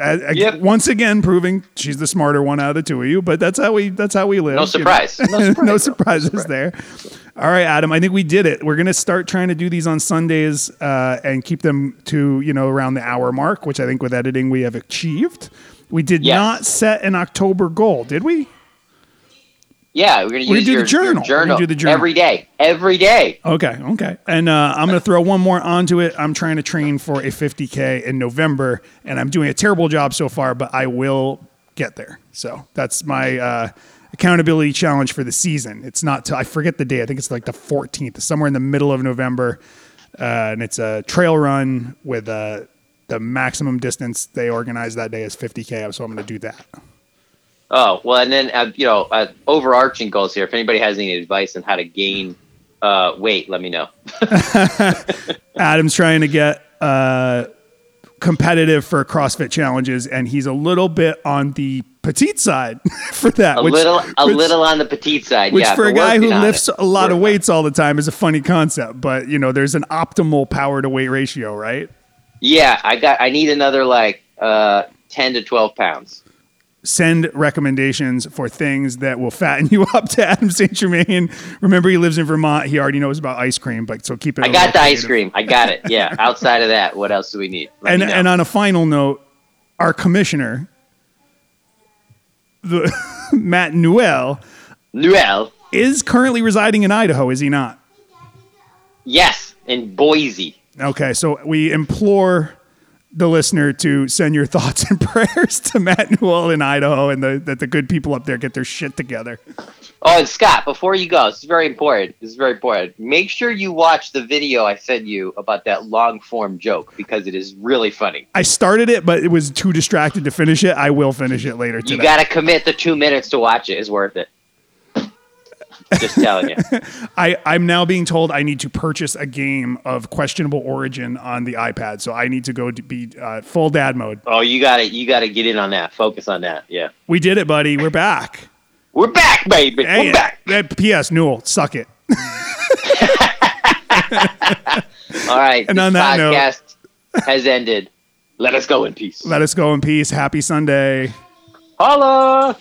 I- I- Yep. once again, proving she's the smarter one out of the two of you. But that's how we that's how we live. No you know? surprise. No <laughs> surprise. no surprises surprise. there. All right, Adam. I think we did it. We're gonna start trying to do these on Sundays uh, and keep them to you know around the hour mark, which I think with editing we have achieved. We did Yes. not set an October goal, did we? Yeah, we're gonna We're gonna use do the your, journal. We're gonna journal do the journal. every day. Every day. Okay, okay. And uh, I'm going to throw one more onto it. I'm trying to train for a 50K in November, and I'm doing a terrible job so far, but I will get there. So that's my uh, accountability challenge for the season. It's not till I forget the day. I think it's like the 14th, somewhere in the middle of November. Uh, and it's a trail run with uh, the maximum distance they organize that day is 50K. So I'm going to do that. Oh well, and then uh, you know, uh, overarching goals here. If anybody has any advice on how to gain uh, weight, let me know. <laughs> <laughs> Adam's trying to get uh, competitive for CrossFit challenges, and he's a little bit on the petite side <laughs> for that. A which- little, a which- little on the petite side. Which yeah, for a guy who lifts it. a lot of weights all the time is a funny concept, but you know, there's an optimal power to weight ratio, right? Yeah, I got. I need another like uh, ten to twelve pounds. Send recommendations for things that will fatten <laughs> you up to Adam St. Germain. Remember, he lives in Vermont. He already knows about ice cream, but so keep it. I got the ice cream. I got it. Yeah. <laughs> Outside of that, what else do we need? Let and and on a final note, our commissioner, the <laughs> Matt Newell, Newell is currently residing in Idaho, is he not? Yes, in Boise. Okay, so we implore the listener to send your <laughs> thoughts and prayers to Matt Newell in Idaho, and the, that the good people up there get their shit together. Oh, and Scott, before you go, this is very important. This is very important. Make sure you watch the video I sent you about that long form joke because it is really funny. I started it, but it was too distracted to finish it. I will finish it later You got to commit the two minutes to watch it. It's worth it. Just telling you. <laughs> I, I'm now being told I need to purchase a game of questionable origin on the iPad, so I need to go to be uh, full dad mode. Oh, you got to You got to get in on that. Focus on that. Yeah. We did it, buddy. We're back. We're back, baby. Hey, We're back. eh, P.S. Newell, suck it. <laughs> All right. And on that note- has ended. Let us go in peace. Let us go in peace. Happy Sunday. Holla.